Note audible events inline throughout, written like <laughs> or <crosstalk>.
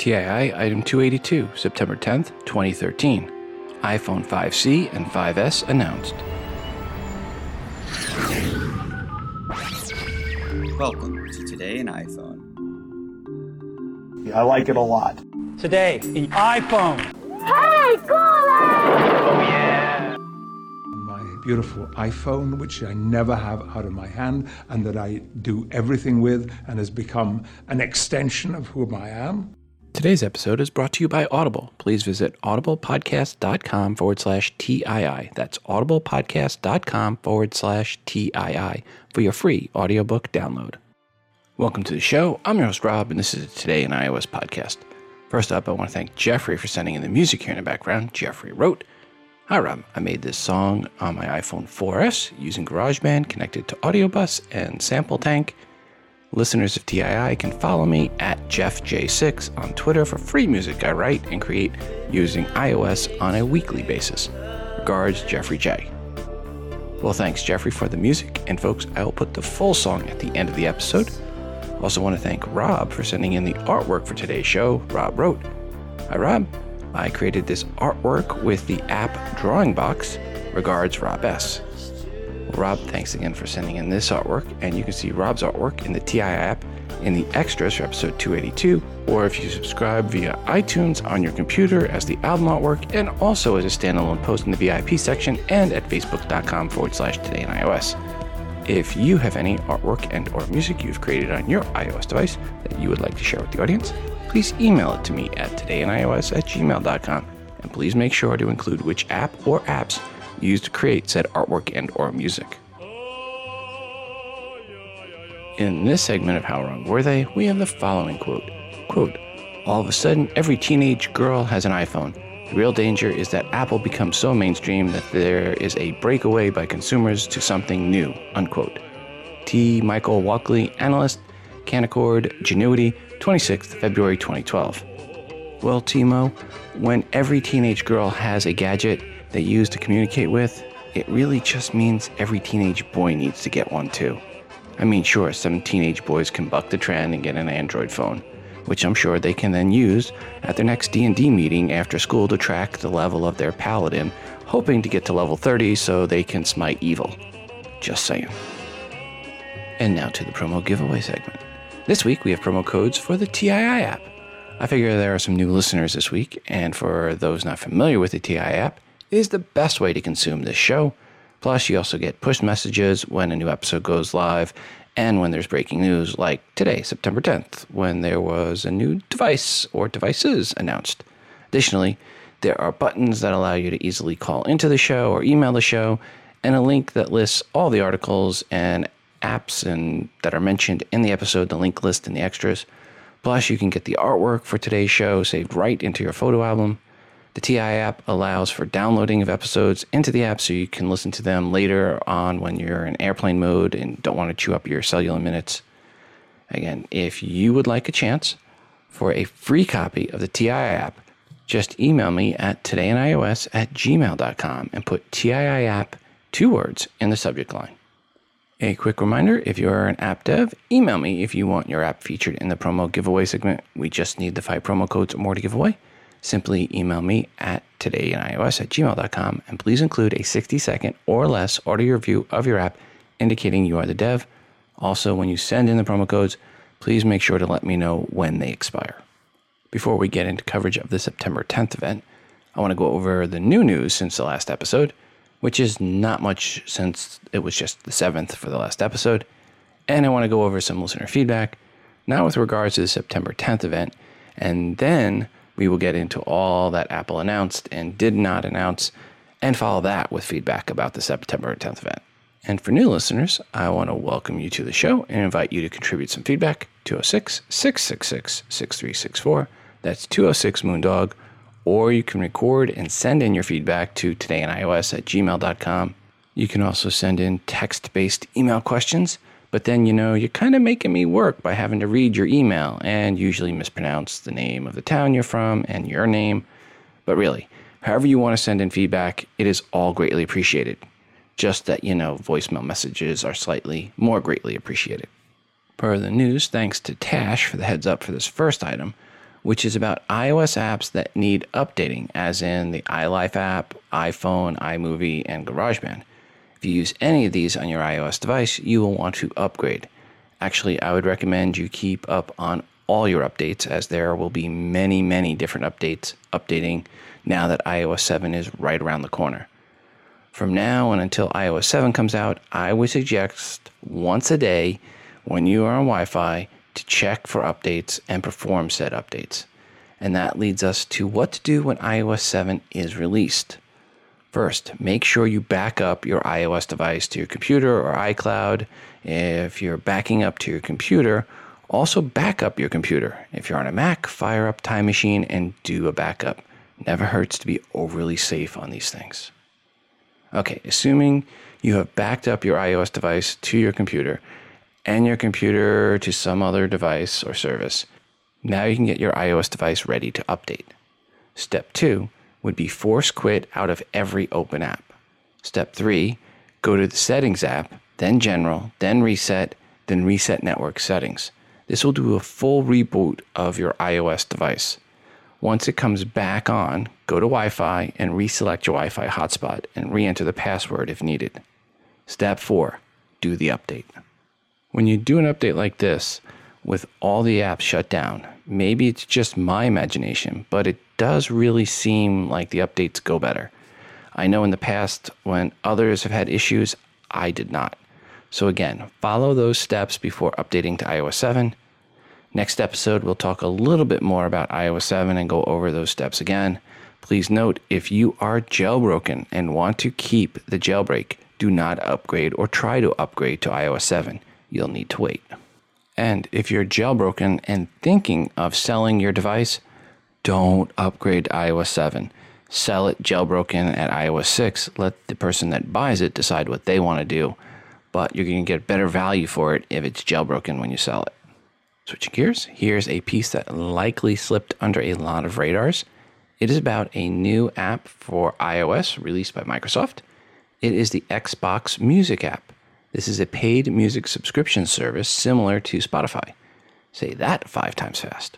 TII Item 282, September 10th, 2013. iPhone 5C and 5S announced. Welcome to Today in iPhone. I like it a lot. Today in iPhone. Hey, Gordon! Oh, yeah! my beautiful iPhone, which I never have out of my hand and that I do everything with and has become an extension of who I am. Today's episode is brought to you by Audible. Please visit audiblepodcast.com forward slash TII. That's audiblepodcast.com forward slash TII for your free audiobook download. Welcome to the show. I'm your host, Rob, and this is Today in iOS podcast. First up, I want to thank Jeffrey for sending in the music here in the background. Jeffrey wrote, Hi, Rob. I made this song on my iPhone 4S using GarageBand connected to AudioBus and SampleTank. Listeners of TII can follow me at JeffJ6 on Twitter for free music I write and create using iOS on a weekly basis. Regards, Jeffrey J. Well, thanks, Jeffrey, for the music. And folks, I will put the full song at the end of the episode. Also, want to thank Rob for sending in the artwork for today's show. Rob wrote, Hi, Rob. I created this artwork with the app Drawing Box. Regards, Rob S. Rob, thanks again for sending in this artwork, and you can see Rob's artwork in the TI app in the extras for episode 282, or if you subscribe via iTunes on your computer as the album artwork, and also as a standalone post in the VIP section and at facebook.com forward slash today in iOS. If you have any artwork and or music you've created on your iOS device that you would like to share with the audience, please email it to me at todayinios at gmail.com. And please make sure to include which app or apps used to create said artwork and or music. In this segment of How Wrong Were They, we have the following quote. Quote, all of a sudden, every teenage girl has an iPhone. The real danger is that Apple becomes so mainstream that there is a breakaway by consumers to something new. Unquote. T. Michael Walkley, analyst, Canaccord, Genuity, 26th February 2012. Well, Timo, when every teenage girl has a gadget, they use to communicate with, it really just means every teenage boy needs to get one too. I mean, sure, some teenage boys can buck the trend and get an Android phone, which I'm sure they can then use at their next D&D meeting after school to track the level of their paladin, hoping to get to level 30 so they can smite evil. Just saying. And now to the promo giveaway segment. This week we have promo codes for the TII app. I figure there are some new listeners this week, and for those not familiar with the TII app, is the best way to consume this show. Plus, you also get push messages when a new episode goes live and when there's breaking news, like today, September 10th, when there was a new device or devices announced. Additionally, there are buttons that allow you to easily call into the show or email the show, and a link that lists all the articles and apps and that are mentioned in the episode, the link list and the extras. Plus, you can get the artwork for today's show saved right into your photo album. The TI app allows for downloading of episodes into the app so you can listen to them later on when you're in airplane mode and don't want to chew up your cellular minutes. Again, if you would like a chance for a free copy of the TI app, just email me at todayinios at gmail.com and put TII app, two words, in the subject line. A quick reminder if you're an app dev, email me if you want your app featured in the promo giveaway segment. We just need the five promo codes or more to give away simply email me at todayinios at gmail.com and please include a 60 second or less audio review of your app indicating you are the dev. Also, when you send in the promo codes, please make sure to let me know when they expire. Before we get into coverage of the September 10th event, I want to go over the new news since the last episode, which is not much since it was just the 7th for the last episode. And I want to go over some listener feedback, now with regards to the September 10th event, and then we will get into all that Apple announced and did not announce and follow that with feedback about the September 10th event. And for new listeners, I want to welcome you to the show and invite you to contribute some feedback 206 666 6364. That's 206 Moondog. Or you can record and send in your feedback to todayinios at gmail.com. You can also send in text based email questions but then, you know, you're kind of making me work by having to read your email and usually mispronounce the name of the town you're from and your name. But really, however you want to send in feedback, it is all greatly appreciated. Just that, you know, voicemail messages are slightly more greatly appreciated. Per the news, thanks to Tash for the heads up for this first item, which is about iOS apps that need updating, as in the iLife app, iPhoto, iMovie, and GarageBand. If you use any of these on your iOS device, you will want to upgrade. Actually, I would recommend you keep up on all your updates as there will be many, many different updates updating now that iOS 7 is right around the corner. From now and until iOS 7 comes out, I would suggest once a day when you are on Wi Fi to check for updates and perform said updates. And that leads us to what to do when iOS 7 is released. First, make sure you back up your iOS device to your computer or iCloud. If you're backing up to your computer, also back up your computer. If you're on a Mac, fire up Time Machine and do a backup. Never hurts to be overly safe on these things. Okay, assuming you have backed up your iOS device to your computer and your computer to some other device or service, now you can get your iOS device ready to update. Step two would be force quit out of every open app. Step three, go to the Settings app, then General, then Reset, then Reset Network Settings. This will do a full reboot of your iOS device. Once it comes back on, go to Wi Fi and reselect your Wi Fi hotspot and re enter the password if needed. Step 4 Do the update. When you do an update like this, with all the apps shut down, maybe it's just my imagination, but it does really seem like the updates go better. I know in the past, when others have had issues, I did not. So, again, follow those steps before updating to iOS 7 Next episode, we'll talk a little bit more about iOS 7 and go over those steps again. Please note if you are jailbroken and want to keep the jailbreak, do not upgrade or try to upgrade to iOS 7. You'll need to wait. And if you're jailbroken and thinking of selling your device, don't upgrade to iOS 7. Sell it jailbroken at iOS 6. Let the person that buys it decide what they want to do, but you're going to get better value for it if it's jailbroken when you sell it. Switching gears, here's a piece that likely slipped under a lot of radars. It is about a new app for iOS released by Microsoft. It is the Xbox Music app. This is a paid music subscription service similar to Spotify. Say that five times fast.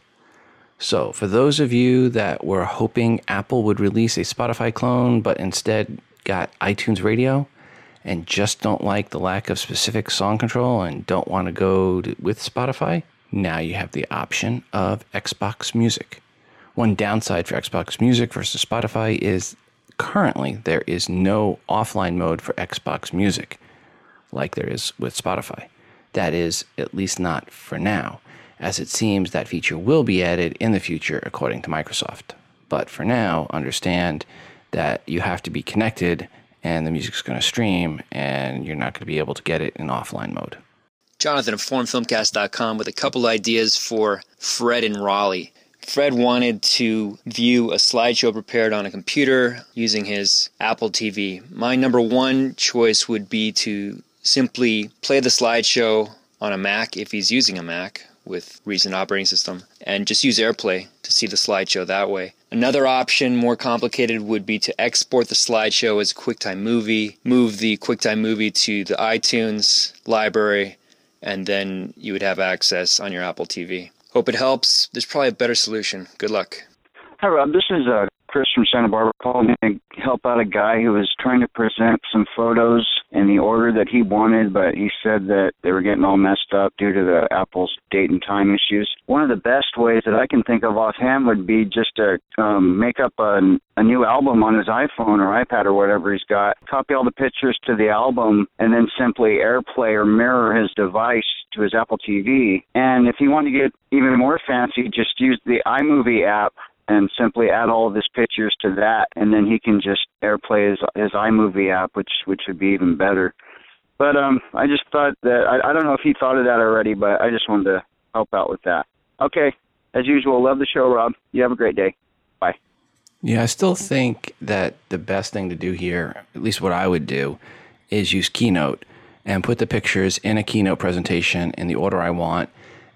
So, for those of you that were hoping Apple would release a Spotify clone but instead got iTunes Radio and just don't like the lack of specific song control and don't want to go with Spotify, now you have the option of Xbox Music. One downside for Xbox Music versus Spotify is currently there is no offline mode for Xbox Music like there is with Spotify. That is, at least not for now, as it seems that feature will be added in the future according to Microsoft. But for now, understand that you have to be connected and the music's going to stream and you're not going to be able to get it in offline mode. Jonathan of ForumFilmcast.com with a couple ideas for Fred in Raleigh. Fred wanted to view a slideshow prepared on a computer using his Apple TV. My number one choice would be to simply play the slideshow on a Mac if he's using a Mac with recent operating system and just use AirPlay to see the slideshow that way. Another option, more complicated, would be to export the slideshow as a QuickTime movie, move the QuickTime movie to the iTunes library, and then you would have access on your Apple TV. Hope it helps. There's probably a better solution. Good luck. Hi, Rob. This is uh, Chris from Santa Barbara calling to help out a guy who was trying to present some photos in the order that he wanted, but he said that they were getting all messed up due to the Apple's date and time issues. One of the best ways that I can think of offhand would be just to um, make up a, a new album on his iPhone or iPad or whatever he's got, copy all the pictures to the album, and then simply AirPlay or mirror his device to his Apple TV. And if you want to get even more fancy, just use the iMovie app and simply add all of his pictures to that, and then he can just AirPlay his his iMovie app, which which would be even better. But um, I just thought that I, I don't know if he thought of that already, but I just wanted to help out with that. Okay, as usual, love the show, Rob. You have a great day. Bye. Yeah, I still think that the best thing to do here, at least what I would do, is use Keynote and put the pictures in a Keynote presentation in the order I want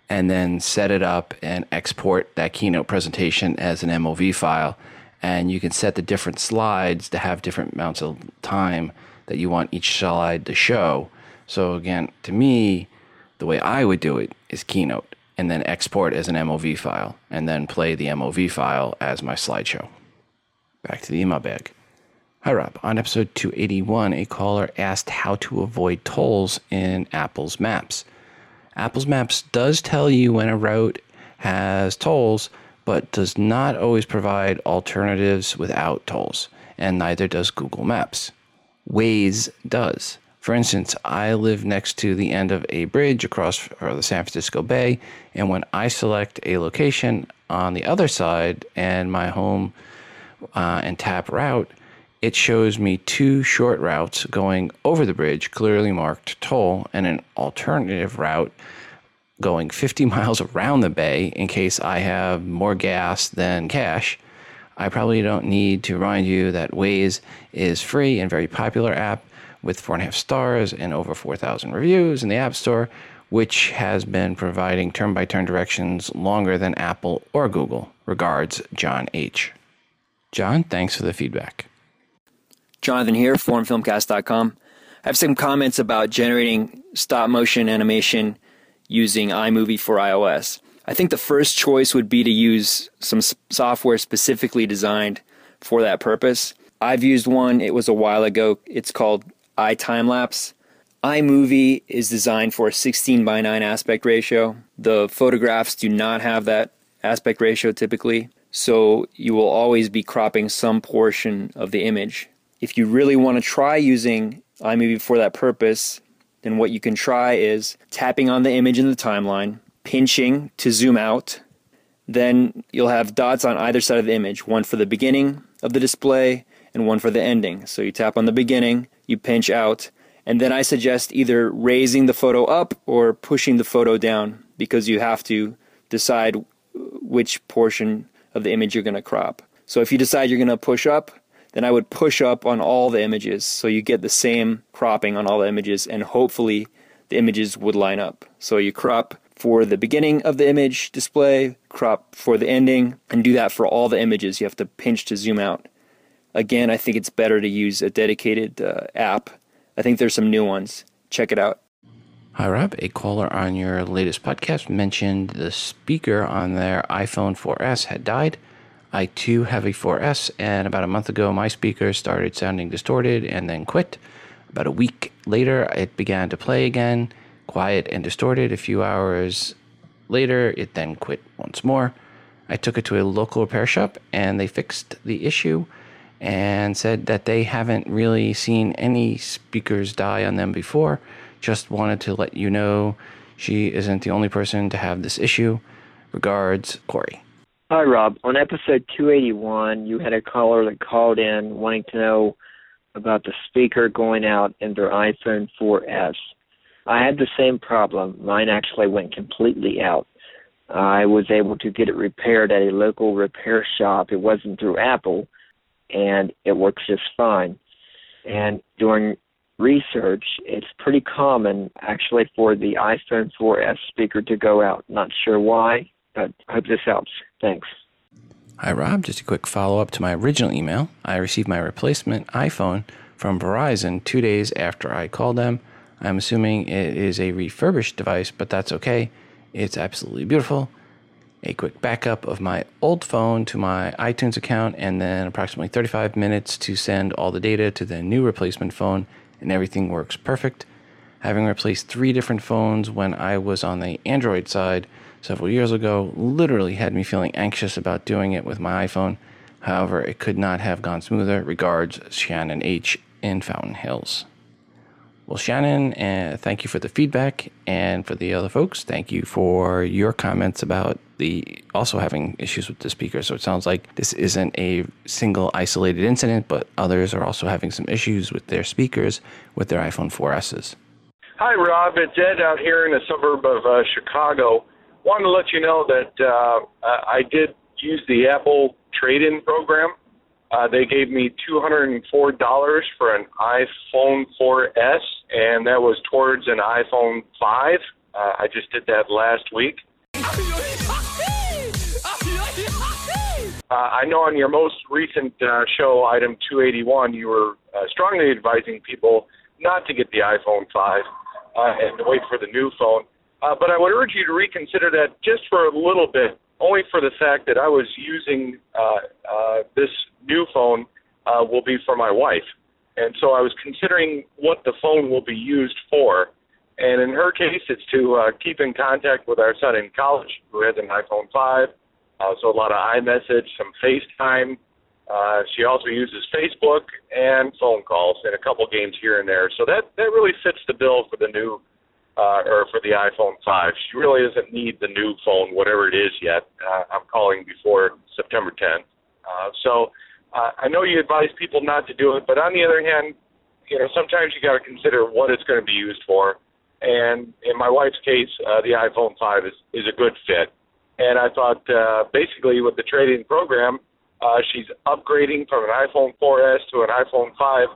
and then set it up and export that keynote presentation as an MOV file. And you can set the different slides to have different amounts of time that you want each slide to show. So, again, to me, the way I would do it is Keynote. and then export as an MOV file, and then play the MOV file as my slideshow. Back to the email bag. Hi, Rob. On episode 281, a caller asked how to avoid tolls in Apple's Maps. Apple's Maps does tell you when a route has tolls, but does not always provide alternatives without tolls, and neither does Google Maps. Waze does. For instance, I live next to the end of a bridge across the San Francisco Bay, and when I select a location on the other side and my home uh, and tap route, it shows me two short routes going over the bridge, clearly marked toll, and an alternative route going 50 <laughs> miles around the bay in case I have more gas than cash. I probably don't need to remind you that Waze is free and very popular app with four and a half stars and over 4,000 reviews in the App Store, which has been providing turn by turn directions longer than Apple or Google. Regards, John H. John, thanks for the feedback. Jonathan here, forumfilmcast.com. I have some comments about generating stop motion animation using iMovie for iOS. I think the first choice would be to use some software specifically designed for that purpose. I've used one, it was a while ago. It's called iTimelapse. iMovie is designed for a 16 by 9 aspect ratio. The photographs do not have that aspect ratio typically, so you will always be cropping some portion of the image. If you really want to try using iMovie for that purpose, then what you can try is tapping on the image in the timeline, pinching to zoom out. Then you'll have dots on either side of the image, one for the beginning of the display and one for the ending. So you tap on the beginning, you pinch out, and then I suggest either raising the photo up or pushing the photo down because you have to decide which portion of the image you're going to crop. So if you decide you're going to push up, then I would push up on all the images so you get the same cropping on all the images and hopefully the images would line up. So you crop for the beginning of the image display, crop for the ending, and do that for all the images. You have to pinch to zoom out. Again, I think it's better to use a dedicated uh, app. I think there's some new ones. Check it out. Hi, Rob. A caller on your latest podcast mentioned the speaker on their iPhone 4S had died. I too have a 4S, and about a month ago, my speaker started sounding distorted and then quit. About a week later, it began to play again, quiet and distorted. A few hours later, it then quit once more. I took it to a local repair shop, and they fixed the issue and said that they haven't really seen any speakers die on them before. Just wanted to let you know she isn't the only person to have this issue. Regards, Corey. Hi, Rob. On episode 281, you had a caller that called in wanting to know about the speaker going out in their iPhone 4S. I had the same problem. Mine actually went completely out. I was able to get it repaired at a local repair shop. It wasn't through Apple, and it works just fine. And during research, it's pretty common actually for the iPhone 4S speaker to go out. Not sure why, but I hope this helps. Thanks. Hi, Rob. Just a quick follow up to my original email. I received my replacement iPhone from Verizon two days after I called them. I'm assuming it is a refurbished device, but that's okay. It's absolutely beautiful a quick backup of my old phone to my iTunes account, and then approximately 35 minutes to send all the data to the new replacement phone, and everything works perfect. Having replaced three different phones when I was on the Android side several years ago literally had me feeling anxious about doing it with my iPhone. However, it could not have gone smoother. Regards, Shannon H. in Fountain Hills. Well, Shannon, uh, thank you for the feedback, and for the other folks, thank you for your comments about the also having issues with the speaker. So it sounds like this isn't a single isolated incident, but others are also having some issues with their speakers with their iPhone 4Ss. Hi, Rob. It's Ed out here in the suburb of uh, Chicago. Wanted to let you know that uh, I did use the Apple trade-in program uh, they gave me $204 for an iPhone 4S, and that was towards an iPhone 5. Uh, I just did that last week. Uh, I know on your most recent uh, show, item 281, you were uh, strongly advising people not to get the iPhone 5 uh, and to wait for the new phone. Uh, but I would urge you to reconsider that just for a little bit, only for the fact that I was using uh, uh, this new phone uh, will be for my wife. And so I was considering what the phone will be used for. And in her case, it's to uh, keep in contact with our son in college who has an iPhone 5. Uh, so a lot of iMessage, some FaceTime. Uh, she also uses Facebook and phone calls and a couple games here and there. So that, that really fits the bill for the new uh, or for the iPhone 5. She really doesn't need the new phone, whatever it is yet. Uh, I'm calling before September 10th. Uh, so uh, I know you advise people not to do it, but on the other hand, you know sometimes you got to consider what it's going to be used for. And in my wife's case, uh, the iPhone 5 is is a good fit. And I thought uh, basically with the trade-in program, uh, she's upgrading from an iPhone 4S to an iPhone 5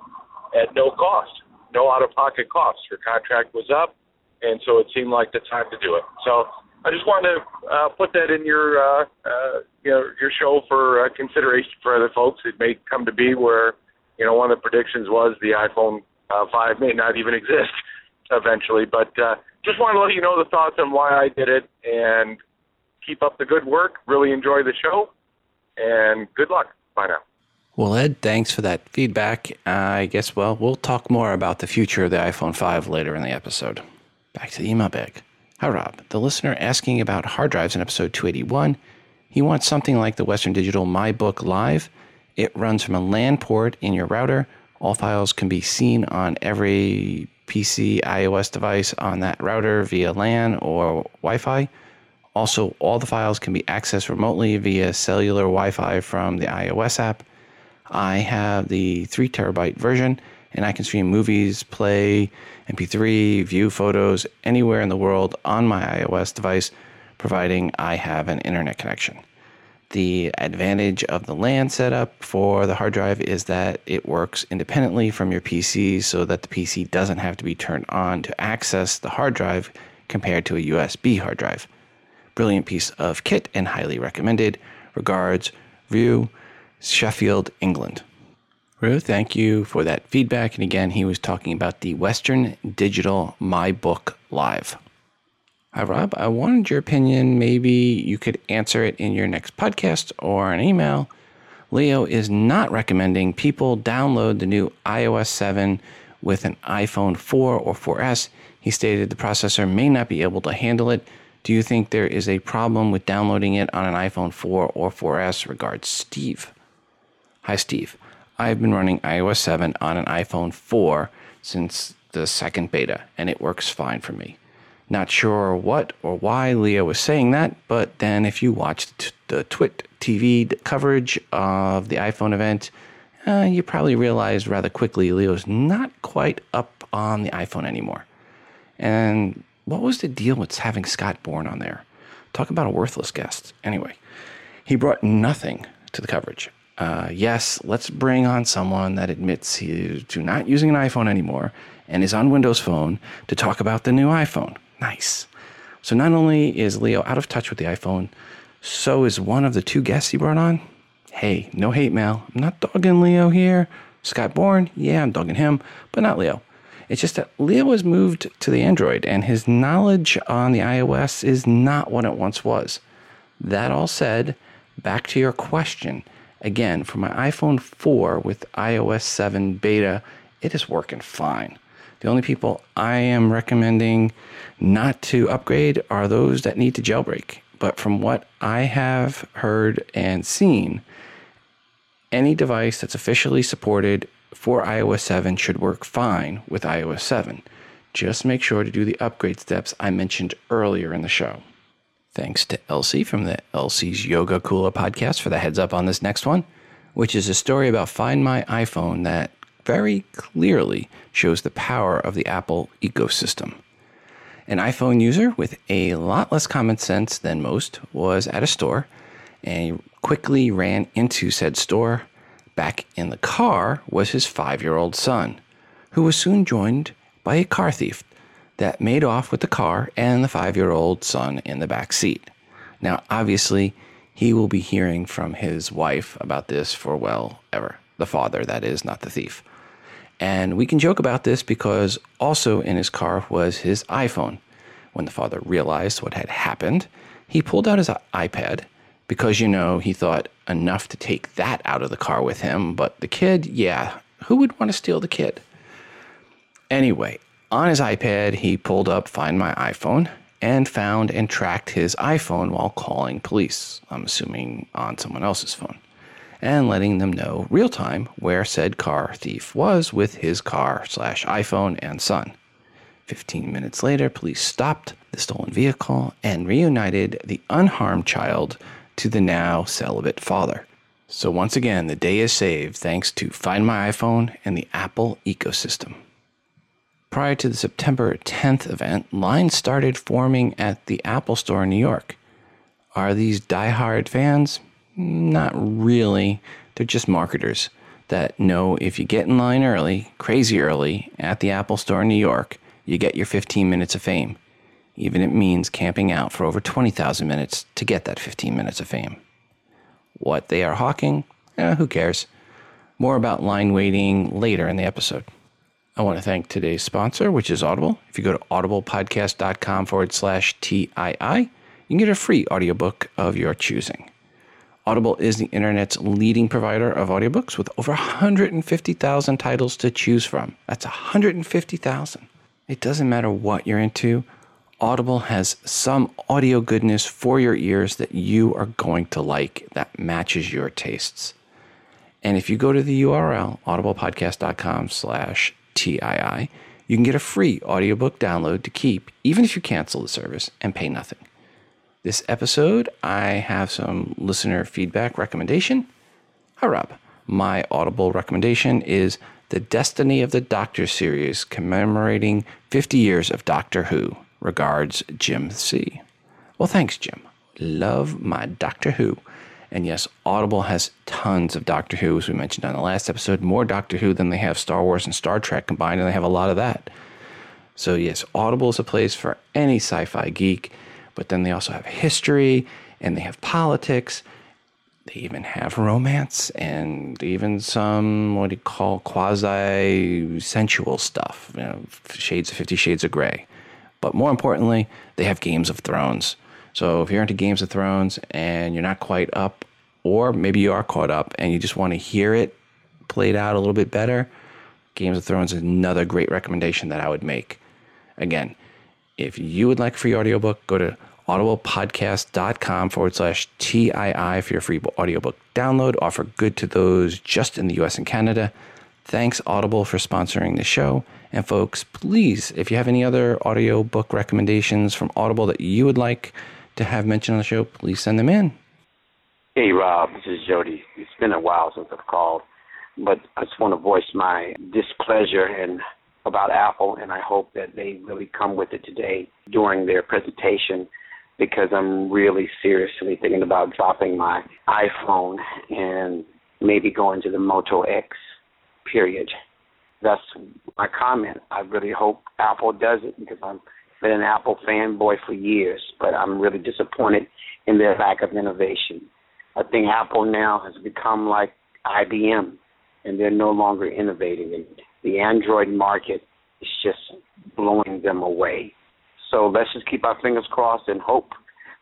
at no cost, no out-of-pocket costs. Her contract was up and so it seemed like the time to do it. So I just wanted to uh, put that in your uh, uh, you know your show for uh, consideration for other folks. It may come to be where you know one of the predictions was the iPhone uh, 5 may not even <laughs> exist eventually, but uh, just wanted to let you know the thoughts on why I did it and keep up the good work. Really enjoy the show and good luck. Bye now. Well, Ed, thanks for that feedback. I guess, well, we'll talk more about the future of the iPhone 5 later in the episode. Back to the email bag. Hi, Rob. The listener asking about hard drives in episode 281. He wants something like the Western Digital MyBook Live. It runs from a LAN port in your router. All files can be seen on every PC, iOS device on that router via LAN or Wi Fi. Also, all the files can be accessed remotely via cellular Wi Fi from the iOS app. I have the 3 terabyte version and I can stream movies, play MP3, view photos anywhere in the world on my iOS device, providing I have an internet connection. The advantage of the LAN setup for the hard drive is that it works independently from your PC so that the PC doesn't have to be turned on to access the hard drive compared to a USB hard drive. Brilliant piece of kit and highly recommended. Regards, View, Sheffield, England. Ruth, thank you for that feedback. And again, he was talking about the Western Digital My Book Live. Hi, Rob. I wanted your opinion. Maybe you could answer it in your next podcast or an email. Leo is not recommending people download the new iOS 7 with an iPhone 4 or 4S. He stated the processor may not be able to handle it. Do you think there is a problem with downloading it on an iPhone 4 or 4S? Regards, Steve. Hi, Steve. I've been running iOS 7 on an iPhone 4 since the second beta, and it works fine for me. Not sure what or why Leo was saying that, but then if you watched the Twit TV coverage of the iPhone event, uh, you probably realized rather quickly Leo's not quite up on the iPhone anymore. And what was the deal with having Scott Bourne on there? Talk about a worthless guest. Anyway, he brought nothing to the coverage uh, yes, let's bring on someone that admits he, to not using an iPhone anymore and is on Windows Phone to talk about the new iPhone. Nice. So not only is Leo out of touch with the iPhone, so is one of the two guests he brought on. Hey, no hate mail. I'm not dogging Leo here. Scott Bourne, yeah, I'm dogging him, but not Leo. It's just that Leo has moved to the Android and his knowledge on the iOS is not what it once was. That all said, back to your question Again, for my iPhone 4 with iOS 7 beta, it is working fine. The only people I am recommending not to upgrade are those that need to jailbreak. But from what I have heard and seen, any device that's officially supported for iOS 7 should work fine with iOS 7. Just make sure to do the upgrade steps I mentioned earlier in the show. Thanks to Elsie from the Elsie's Yoga Cooler podcast for the heads up on this next one, which is a story about Find My iPhone that very clearly shows the power of the Apple ecosystem. An iPhone user with a lot less common sense than most was at a store and quickly ran into said store. Back in the car was his five year old son, who was soon joined by a car thief that made off with the car and the five year old son in the back seat. Now, obviously, he will be hearing from his wife about this for well ever. The father, that is, not the thief. And we can joke about this because also in his car was his iPhone, When the father realized what had happened, he pulled out his iPad because, you know, he thought enough to take that out of the car with him. But the kid, yeah, who would want to steal the kid? Anyway, on his iPad, he pulled up Find My iPhone and found and tracked his iPhone while calling police, I'm assuming on someone else's phone, and letting them know real time where said car thief was with his car slash iPhone and son. 15 minutes later, police stopped the stolen vehicle and reunited the unharmed child to the now celibate father. So, once again, the day is saved thanks to Find My iPhone and the Apple ecosystem. Prior to the September 10th event, lines started forming at the Apple Store in New York. Are these die-hard fans? Not really. They're just marketers that know if you get in line early, crazy early, at the Apple Store in New York, you get your 15 minutes of fame. Even it means camping out for over 20,000 minutes to get that 15 minutes of fame. What they are hawking? Eh, who cares? More about line waiting later in the episode. I want to thank today's sponsor, which is Audible. If you go to audiblepodcast.com forward slash TII, you can get a free audiobook of your choosing. Audible is the internet's leading provider of audiobooks with over 150,000 titles to choose from. That's 150,000. It doesn't matter what you're into, Audible has some audio goodness for your ears that you are going to like that matches your tastes. And if you go to the URL, audiblepodcast.com slash TII, you can get a free audiobook download to keep, even if you cancel the service and pay nothing. This episode, I have some listener feedback recommendation. Hi, Rob. My Audible recommendation is the Destiny of the Doctor series commemorating 50 years of Doctor Who. Regards, Jim C. Well, thanks, Jim. Love my Doctor Who. And yes, Audible has tons of Doctor Who, as we mentioned on the last episode, more Doctor Who than they have Star Wars and Star Trek combined, and they have a lot of that. So, yes, Audible is a place for any sci fi geek, but then they also have history and they have politics. They even have romance and even some, what do you call, quasi sensual stuff, you know, shades of Fifty Shades of Grey. But more importantly, they have Games of Thrones. So if you're into Games of Thrones and you're not quite up, or maybe you are caught up and you just want to hear it played out a little bit better, Games of Thrones is another great recommendation that I would make. Again, if you would like a free audiobook, go to audiblepodcast.com forward slash TII for your free audiobook download. Offer good to those just in the US and Canada. Thanks, Audible, for sponsoring the show. And folks, please, if you have any other audiobook recommendations from Audible that you would like to have mentioned on the show, please send them in. Hey, Rob, this is Jody. It's been a while since I've called, but I just want to voice my displeasure and about Apple, and I hope that they really come with it today during their presentation because I'm really seriously thinking about dropping my iPhone and maybe going to the Moto X, period. That's my comment. I really hope Apple does it because I've been an Apple fanboy for years, but I'm really disappointed in their lack of innovation. I think Apple now has become like IBM, and they're no longer innovating. And the Android market is just blowing them away. So let's just keep our fingers crossed and hope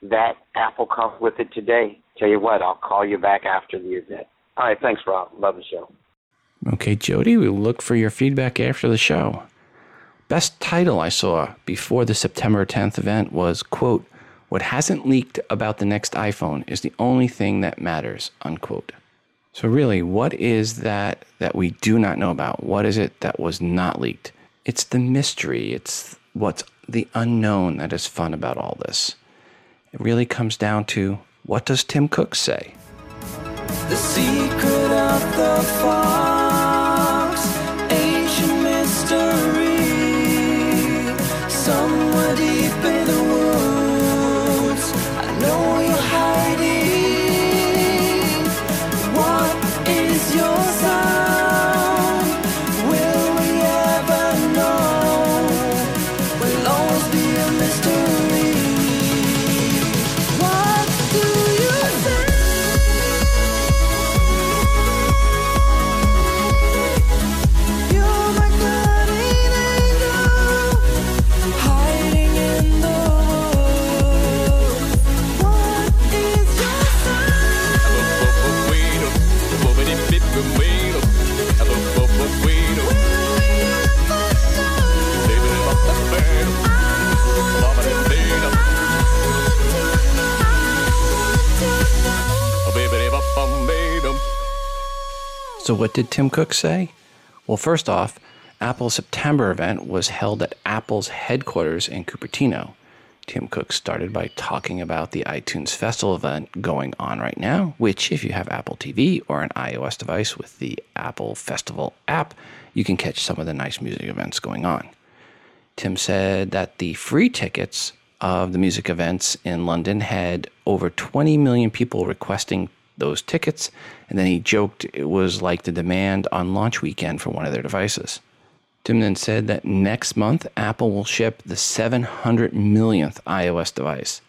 that Apple comes with it today. Tell you what, I'll call you back after the event. All right, thanks, Rob. Love the show. Okay, Jody, we look for your feedback after the show. Best title I saw before the September 10th event was, quote, what hasn't leaked about the next iPhone is the only thing that matters, unquote. So really, what is that that we do not know about? What is it that was not leaked? It's the mystery. It's what's the unknown that is fun about all this. It really comes down to what does Tim Cook say? The secret of the fox, So, what did Tim Cook say? Well, first off, Apple's September event was held at Apple's headquarters in Cupertino. Tim Cook started by talking about the iTunes Festival event going on right now, which, if you have Apple TV or an iOS device with the Apple Festival app, you can catch some of the nice music events going on. Tim said that the free tickets of the music events in London had over 20 million people requesting those tickets, and then he joked it was like the demand on launch weekend for one of their devices. Tim then said that next month Apple will ship the 700 millionth iOS device.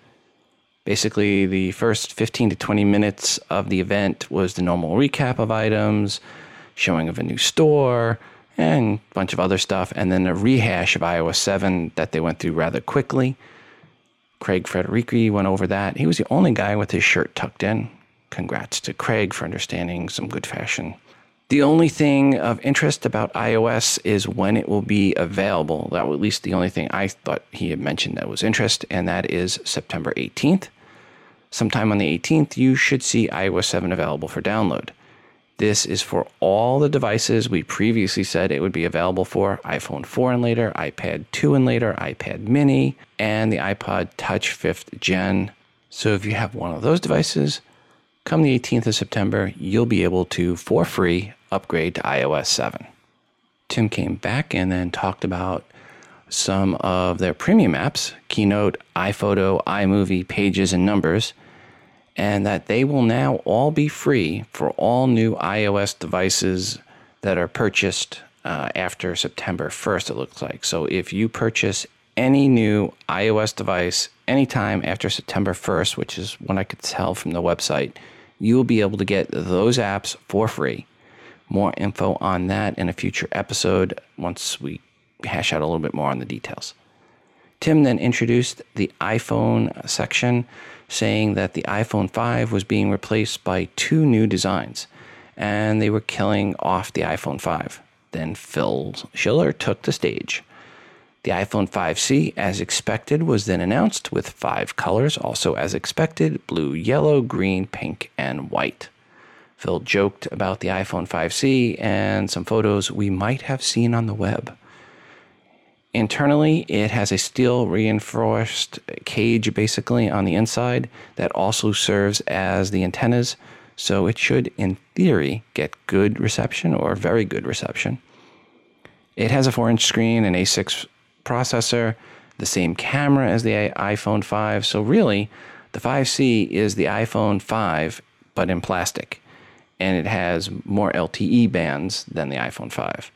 Basically, the first 15 to 20 minutes of the event was the normal recap of items, showing of a new store, and a bunch of other stuff, and then a rehash of iOS 7 that they went through rather quickly. Craig Federighi went over that. He was the only guy with his shirt tucked in. Congrats to Craig for understanding some good fashion. The only thing of interest about iOS is when it will be available. That was at least the only thing I thought he had mentioned that was interest, and that is September 18th. Sometime on the 18th, you should see iOS 7 available for download. This is for all the devices we previously said it would be available for iPhone 4 and later, iPad 2 and later, iPad mini, and the iPod Touch 5th Gen. So if you have one of those devices, come the 18th of September, you'll be able to, for free, upgrade to iOS 7. Tim came back and then talked about some of their premium apps Keynote, iPhoto, iMovie, Pages, and Numbers and that they will now all be free for all new iOS devices that are purchased uh, after September 1st, it looks like. So if you purchase any new iOS device anytime after September 1st, which is when I could tell from the website, you will be able to get those apps for free. More info on that in a future episode once we hash out a little bit more on the details. Tim then introduced the iPhone section saying that the iPhone 5 was being replaced by two new designs and they were killing off the iPhone 5. Then Phil Schiller took the stage. The iPhone 5C, as expected, was then announced with five colors, also as expected blue, yellow, green, pink, and white. Phil joked about the iPhone 5C and some photos we might have seen on the web. Internally, it has a steel reinforced cage basically on the inside that also serves as the antennas, so it should, in theory, get good reception or very good reception. It has a 4 inch screen, an A6 processor, the same camera as the iPhone 5, so really, the 5C is the iPhone 5 but in plastic, and it has more LTE bands than the iPhone 5.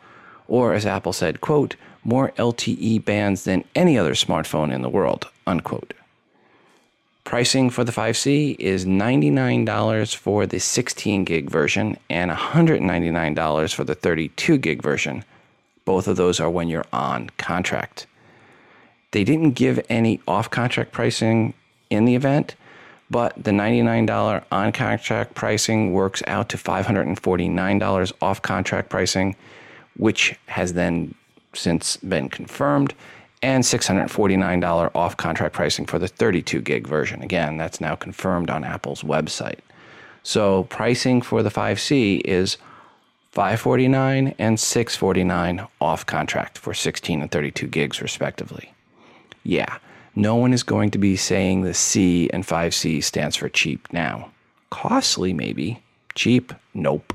Or, as Apple said, quote, more LTE bands than any other smartphone in the world, unquote. Pricing for the 5C is $99 for the 16 gig version and $199 for the 32 gig version. Both of those are when you're on contract. They didn't give any off contract pricing in the event, but the $99 on contract pricing works out to $549 off contract pricing, which has then since been confirmed, and $649 off contract pricing for the 32 gig version. Again, that's now confirmed on Apple's website. So pricing for the 5C is 549 and 649 off contract for 16 and 32 gigs respectively. Yeah, no one is going to be saying the C and 5C stands for cheap now. Costly maybe, cheap nope.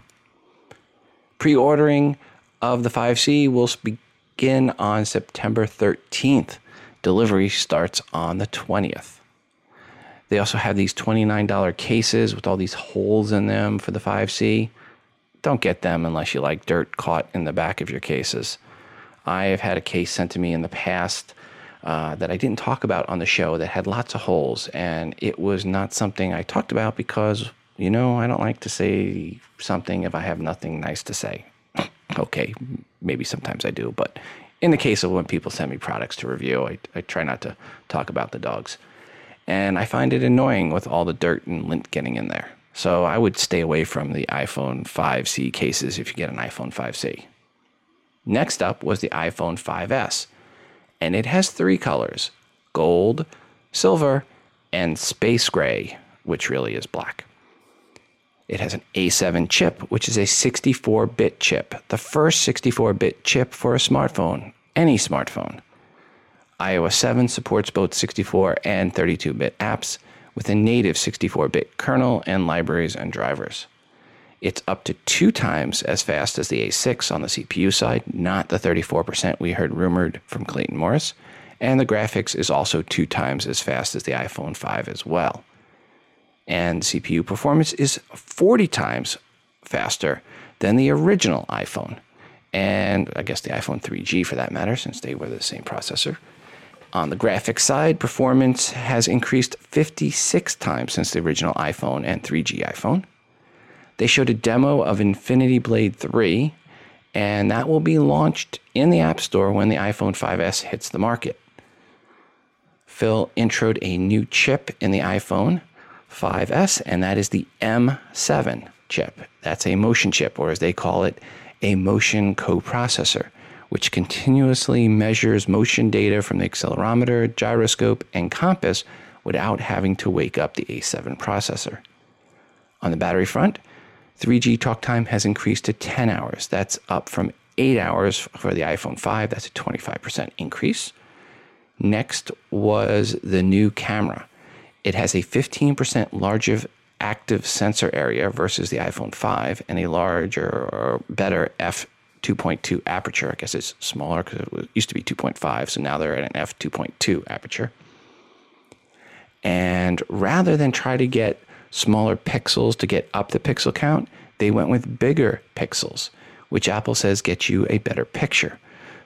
Pre-ordering of the 5C will begin on September 13th. Delivery starts on the 20th. They also have these $29 cases with all these holes in them for the 5C. Don't get them unless you like dirt caught in the back of your cases. I have had a case sent to me in the past uh, that I didn't talk about on the show that had lots of holes, and it was not something I talked about because, you know, I don't like to say something if I have nothing nice to say <clears throat> okay, maybe sometimes I do, but in the case of when people send me products to review, I, I try not to talk about the dogs. And I find it annoying with all the dirt and lint getting in there. So I would stay away from the iPhone 5C cases if you get an iPhone 5C. Next up was the iPhone 5S, and it has three colors gold, silver, and space gray, which really is black. It has an A7 chip, which is a 64 bit chip, the first 64 bit chip for a smartphone, any smartphone. iOS 7 supports both 64 and 32 bit apps with a native 64 bit kernel and libraries and drivers. It's up to two times as fast as the A6 on the CPU side, not the 34% we heard rumored from Clayton Morris, and the graphics is also two times as fast as the iPhone 5 as well and CPU performance is 40 times faster than the original iPhone. And I guess the iPhone 3G for that matter, since they were the same processor. On the graphics side, performance has increased 56 times since the original iPhone and 3G iPhone. They showed a demo of Infinity Blade 3, and that will be launched in the App Store when the iPhone 5S hits the market. Phil introed a new chip in the iPhone 5S, and that is the M7 chip. That's a motion chip, or as they call it, a motion coprocessor, which continuously measures motion data from the accelerometer, gyroscope, and compass without having to wake up the A7 processor. On the battery front, 3G talk time has increased to 10 hours. That's up from 8 hours for the iPhone 5. That's a 25% increase. Next was the new camera. It has a 15% larger active sensor area versus the iPhone 5 and a larger or better f2.2 aperture. I guess it's smaller because it used to be 2.5, so now they're at an f2.2 aperture. And rather than try to get smaller pixels to get up the pixel count, they went with bigger pixels, which Apple says get you a better picture.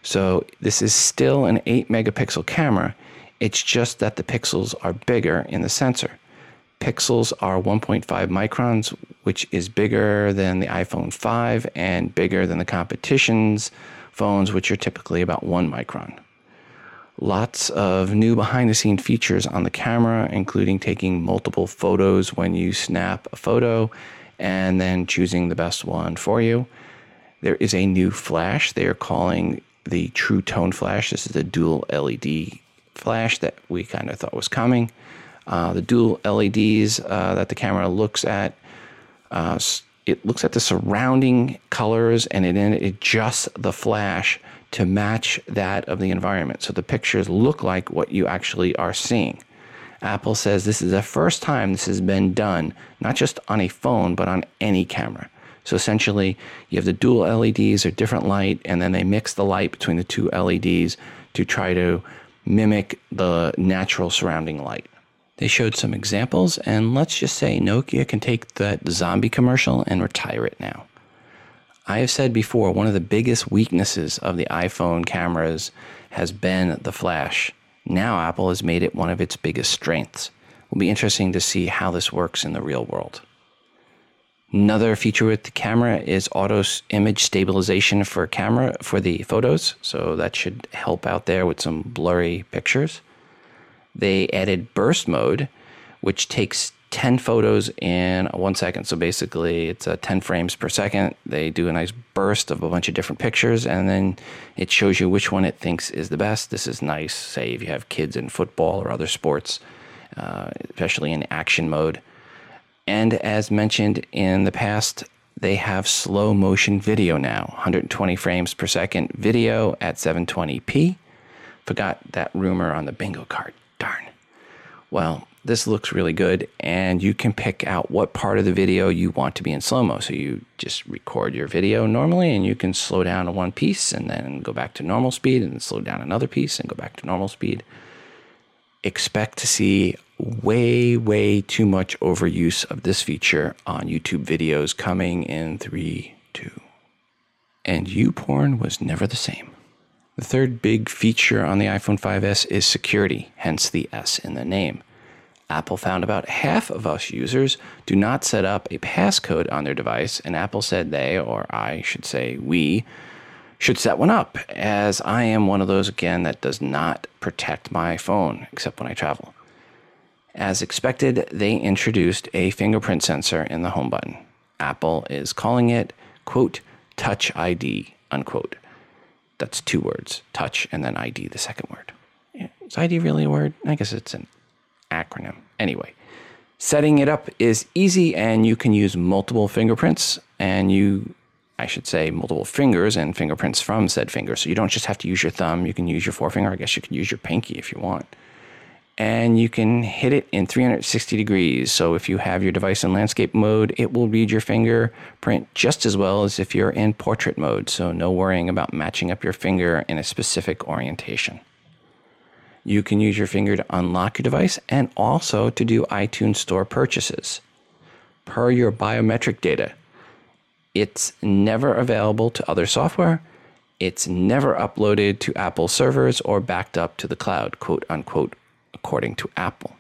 So this is still an 8 megapixel camera. It's just that the pixels are bigger in the sensor. Pixels are 1.5 microns, which is bigger than the iPhone 5 and bigger than the competition's phones, which are typically about 1 micron. Lots of new behind the scene features on the camera, including taking multiple photos when you snap a photo and then choosing the best one for you. There is a new flash they are calling the True Tone Flash. This is the dual LED flash that we kind of thought was coming. Uh, the dual LEDs uh, that the camera looks at, uh, it looks at the surrounding colors and it, it adjusts the flash to match that of the environment. So the pictures look like what you actually are seeing. Apple says this is the first time this has been done, not just on a phone, but on any camera. So essentially, you have the dual LEDs or different light, and then they mix the light between the two LEDs to try to mimic the natural surrounding light. They showed some examples, and let's just say Nokia can take that zombie commercial and retire it now. I have said before, one of the biggest weaknesses of the iPhone cameras has been the flash. Now, Apple has made it one of its biggest strengths. Will be interesting to see how this works in the real world. Another feature with the camera is auto image stabilization for camera for the photos, so that should help out there with some blurry pictures. They added burst mode, which takes 10 photos in one second. So basically, it's a 10 frames per second. They do a nice burst of a bunch of different pictures, and then it shows you which one it thinks is the best. This is nice, say, if you have kids in football or other sports, uh, especially in action mode. And as mentioned in the past, they have slow motion video now 120 frames per second video at 720p. Forgot that rumor on the bingo card. Darn. Well, this looks really good, and you can pick out what part of the video you want to be in slow mo. So you just record your video normally, and you can slow down to one piece and then go back to normal speed, and slow down another piece and go back to normal speed. Expect to see way, way too much overuse of this feature on YouTube videos coming in three, two. And YouPorn was never the same. The third big feature on the iPhone 5S is security, hence the S in the name. Apple found about half of us users do not set up a passcode on their device, and Apple said they, or I should say we, should set one up, as I am one of those again that does not protect my phone except when I travel. As expected, they introduced a fingerprint sensor in the home button. Apple is calling it, quote, Touch ID, unquote. That's two words touch and then ID, the second word. Is ID really a word? I guess it's an acronym. Anyway, Setting it up is easy and you can use multiple fingerprints and you I should say multiple fingers and fingerprints from said finger. So you don't just have to use your thumb, you can use your forefinger. I guess you can use your pinky if you want. And you can hit it in 360 degrees. So if you have your device in landscape mode, it will read your fingerprint just as well as if you're in portrait mode. So no worrying about matching up your finger in a specific orientation. You can use your finger to unlock your device and also to do iTunes Store purchases. Per your biometric data, it's never available to other software. It's never uploaded to Apple servers or backed up to the cloud, quote unquote, according to Apple.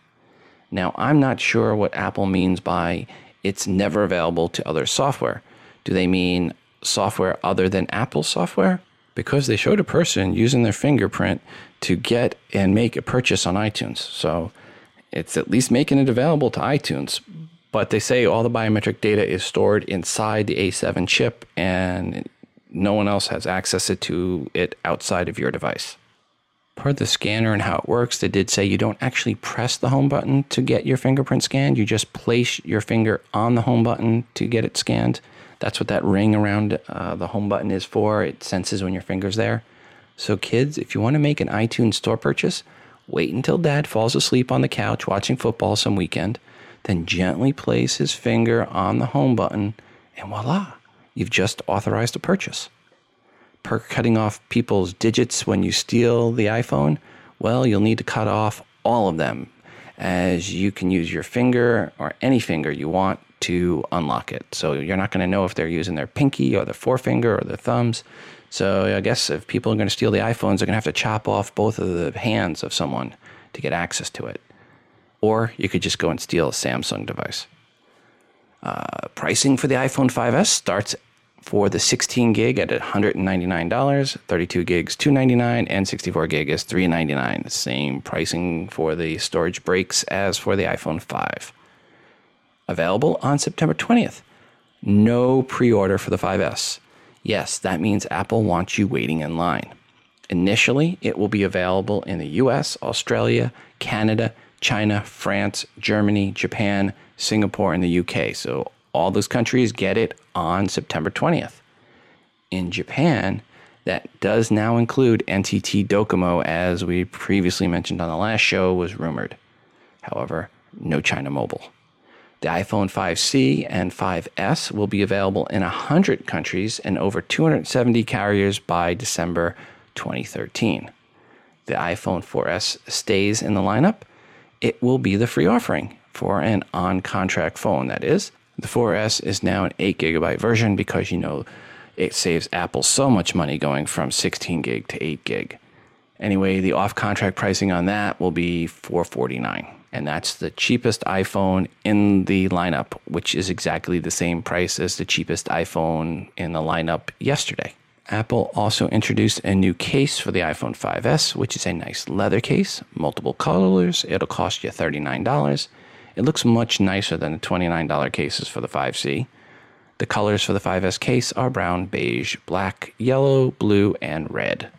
Now, I'm not sure what Apple means by it's never available to other software. Do they mean software other than Apple software? Because they showed a person using their fingerprint to get and make a purchase on iTunes. So it's at least making it available to iTunes. But they say all the biometric data is stored inside the A7 chip and no one else has access to it outside of your device. Per the scanner and how it works, they did say you don't actually press the home button to get your fingerprint scanned. You just place your finger on the home button to get it scanned. That's what that ring around uh, the home button is for. It senses when your finger's there. So, kids, if you want to make an iTunes store purchase, wait until dad falls asleep on the couch watching football some weekend, then gently place his finger on the home button, and voila, you've just authorized a purchase. Per cutting off people's digits when you steal the iPhone, well, you'll need to cut off all of them, as you can use your finger or any finger you want to unlock it. So you're not going to know if they're using their pinky or their forefinger or their thumbs. So I guess if people are going to steal the iPhones, they're going to have to chop off both of the hands of someone to get access to it. Or you could just go and steal a Samsung device. Uh, pricing for the iPhone 5S starts for the 16 gig at $199, 32 gigs $299, and 64 gig is $399. Same pricing for the storage breaks as for the iPhone 5. Available on September 20th. No pre order for the 5S. Yes, that means Apple wants you waiting in line. Initially, it will be available in the US, Australia, Canada, China, France, Germany, Japan, Singapore, and the UK. So all those countries get it on September 20th. In Japan, that does now include NTT Docomo, as we previously mentioned on the last show, was rumored. However, no China Mobile. The iPhone 5C and 5S will be available in 100 countries and over 270 carriers by December 2013. The iPhone 4S stays in the lineup. It will be the free offering for an on contract phone, that is. The 4S is now an 8 gigabyte version because you know it saves Apple so much money going from 16 gig to 8 gig. Anyway, the off contract pricing on that will be 449 and that's the cheapest iPhone in the lineup, which is exactly the same price as the cheapest iPhone in the lineup yesterday. Apple also introduced a new case for the iPhone 5S, which is a nice leather case, multiple colors. It'll cost you $39. It looks much nicer than the $29 cases for the 5C. The colors for the 5S case are brown, beige, black, yellow, blue, and red.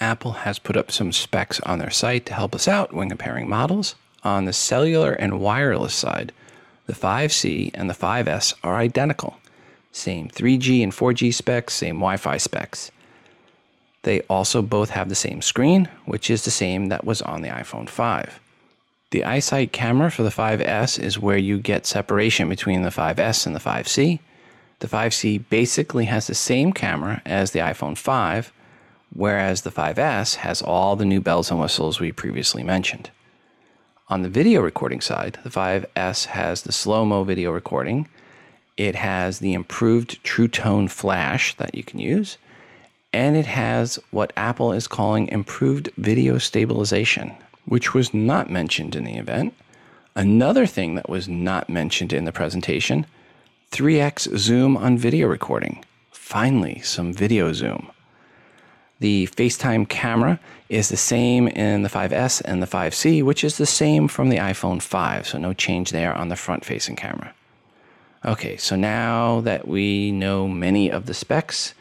Apple has put up some specs on their site to help us out when comparing models. On the cellular and wireless side, the 5C and the 5S are identical. Same 3G and 4G specs, same Wi Fi specs. They also both have the same screen, which is the same that was on the iPhone 5. The iSight camera for the 5S is where you get separation between the 5S and the 5C. The 5C basically has the same camera as the iPhone 5, whereas the 5S has all the new bells and whistles we previously mentioned. On the video recording side, the 5S has the slow mo video recording. It has the improved True Tone flash that you can use. And it has what Apple is calling improved video stabilization, which was not mentioned in the event. Another thing that was not mentioned in the presentation 3x zoom on video recording. Finally, some video zoom. The FaceTime camera is the same in the 5S and the 5C, which is the same from the iPhone 5, so no change there on the front facing camera. Okay, so now that we know many of the specs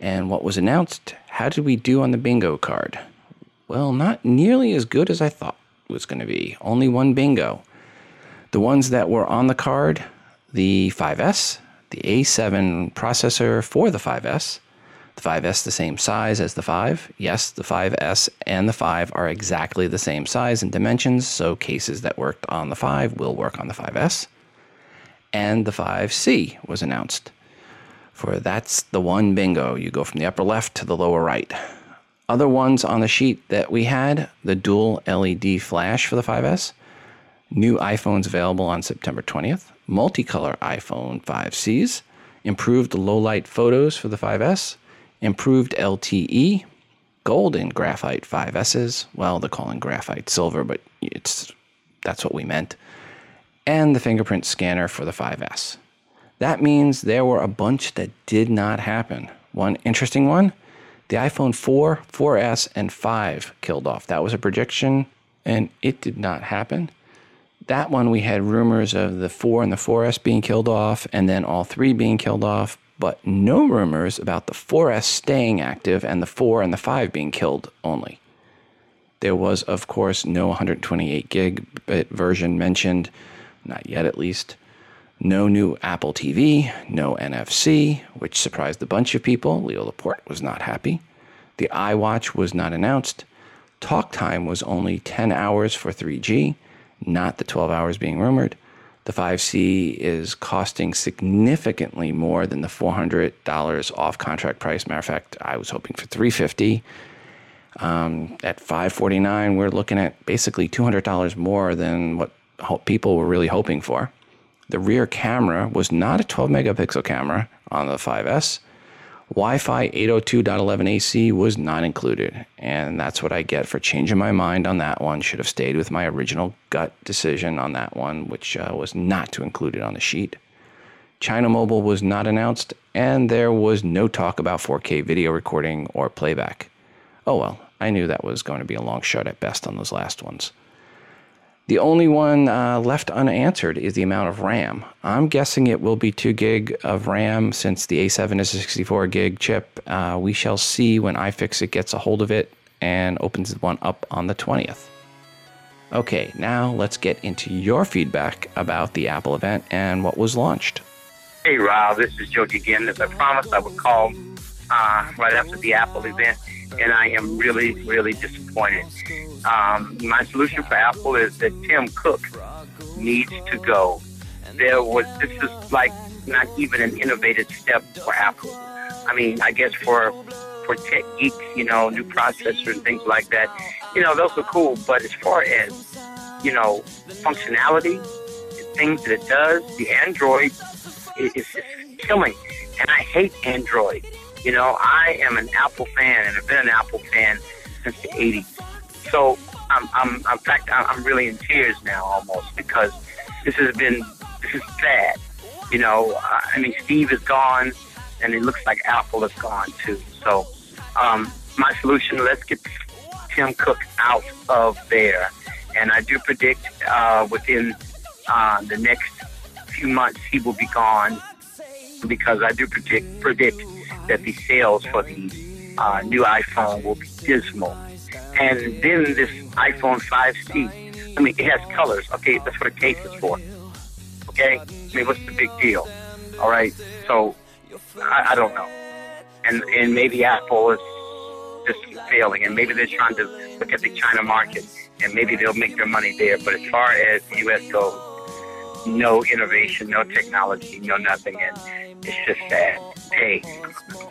and what was announced, how did we do on the bingo card? Well, not nearly as good as I thought it was going to be. Only one bingo. The ones that were on the card the 5S, the A7 processor for the 5S, the 5S the same size as the 5. Yes, the 5S and the 5 are exactly the same size and dimensions, so cases that worked on the 5 will work on the 5S. And the 5C was announced. For that's the one bingo. You go from the upper left to the lower right. Other ones on the sheet that we had the dual LED flash for the 5S, new iPhones available on September 20th, multicolor iPhone 5Cs, improved low light photos for the 5S, improved LTE, golden graphite 5Ss. Well, they're calling graphite silver, but it's that's what we meant. And the fingerprint scanner for the 5S. That means there were a bunch that did not happen. One interesting one the iPhone 4, 4S, and 5 killed off. That was a prediction, and it did not happen. That one, we had rumors of the 4 and the 4S being killed off, and then all three being killed off, but no rumors about the 4S staying active and the 4 and the 5 being killed only. There was, of course, no 128 gigabit version mentioned, not yet at least. No new Apple TV, no NFC, which surprised a bunch of people. Leo Laporte was not happy. The iWatch was not announced. Talk time was only 10 hours for 3G, not the 12 hours being rumored. The 5C is costing significantly more than the $400 off contract price. Matter of fact, I was hoping for 350 um, At 549, we're looking at basically $200 more than what people were really hoping for. The rear camera was not a 12 megapixel camera on the 5S. Wi Fi 802.11ac was not included, and that's what I get for changing my mind on that one. Should have stayed with my original gut decision on that one, which uh, was not to include it on the sheet. China Mobile was not announced, and there was no talk about 4K video recording or playback. Oh well, I knew that was going to be a long shot at best on those last ones. The only one uh, left unanswered is the amount of RAM. I'm guessing it will be 2 gig of RAM since the A7 is a 64 gig chip. Uh, we shall see when iFixit gets a hold of it and opens one up on the 20th. Okay, now let's get into your feedback about the Apple event and what was launched. Hey, Rob, this is Jody again. As I promised, I would call uh, right after the Apple event, and I am really, really disappointed. Um, my solution for Apple is that Tim Cook needs to go. There was this is like not even an innovative step for Apple. I mean, I guess for for tech geeks, you know, new processors and things like that, you know, those are cool. But as far as you know, functionality, the things that it does, the Android is, is killing, and I hate Android. You know, I am an Apple fan, and I've been an Apple fan since the '80s. So I'm, I'm, in fact, I'm really in tears now almost because this has been, this is sad. You know, I mean, Steve is gone, and it looks like Apple is gone too. So, um, my solution: let's get Tim Cook out of there, and I do predict uh, within uh, the next few months he will be gone because I do predict predict that the sales for the uh, new iPhone will be dismal. And then this iPhone 5C, I mean, it has colors. Okay, that's what a case is for. Okay? I mean, what's the big deal? All right? So, I, I don't know. And, and maybe Apple is just failing, and maybe they're trying to look at the China market, and maybe they'll make their money there. But as far as the U.S. goes, no innovation, no technology, no nothing, and it's just sad. Hey,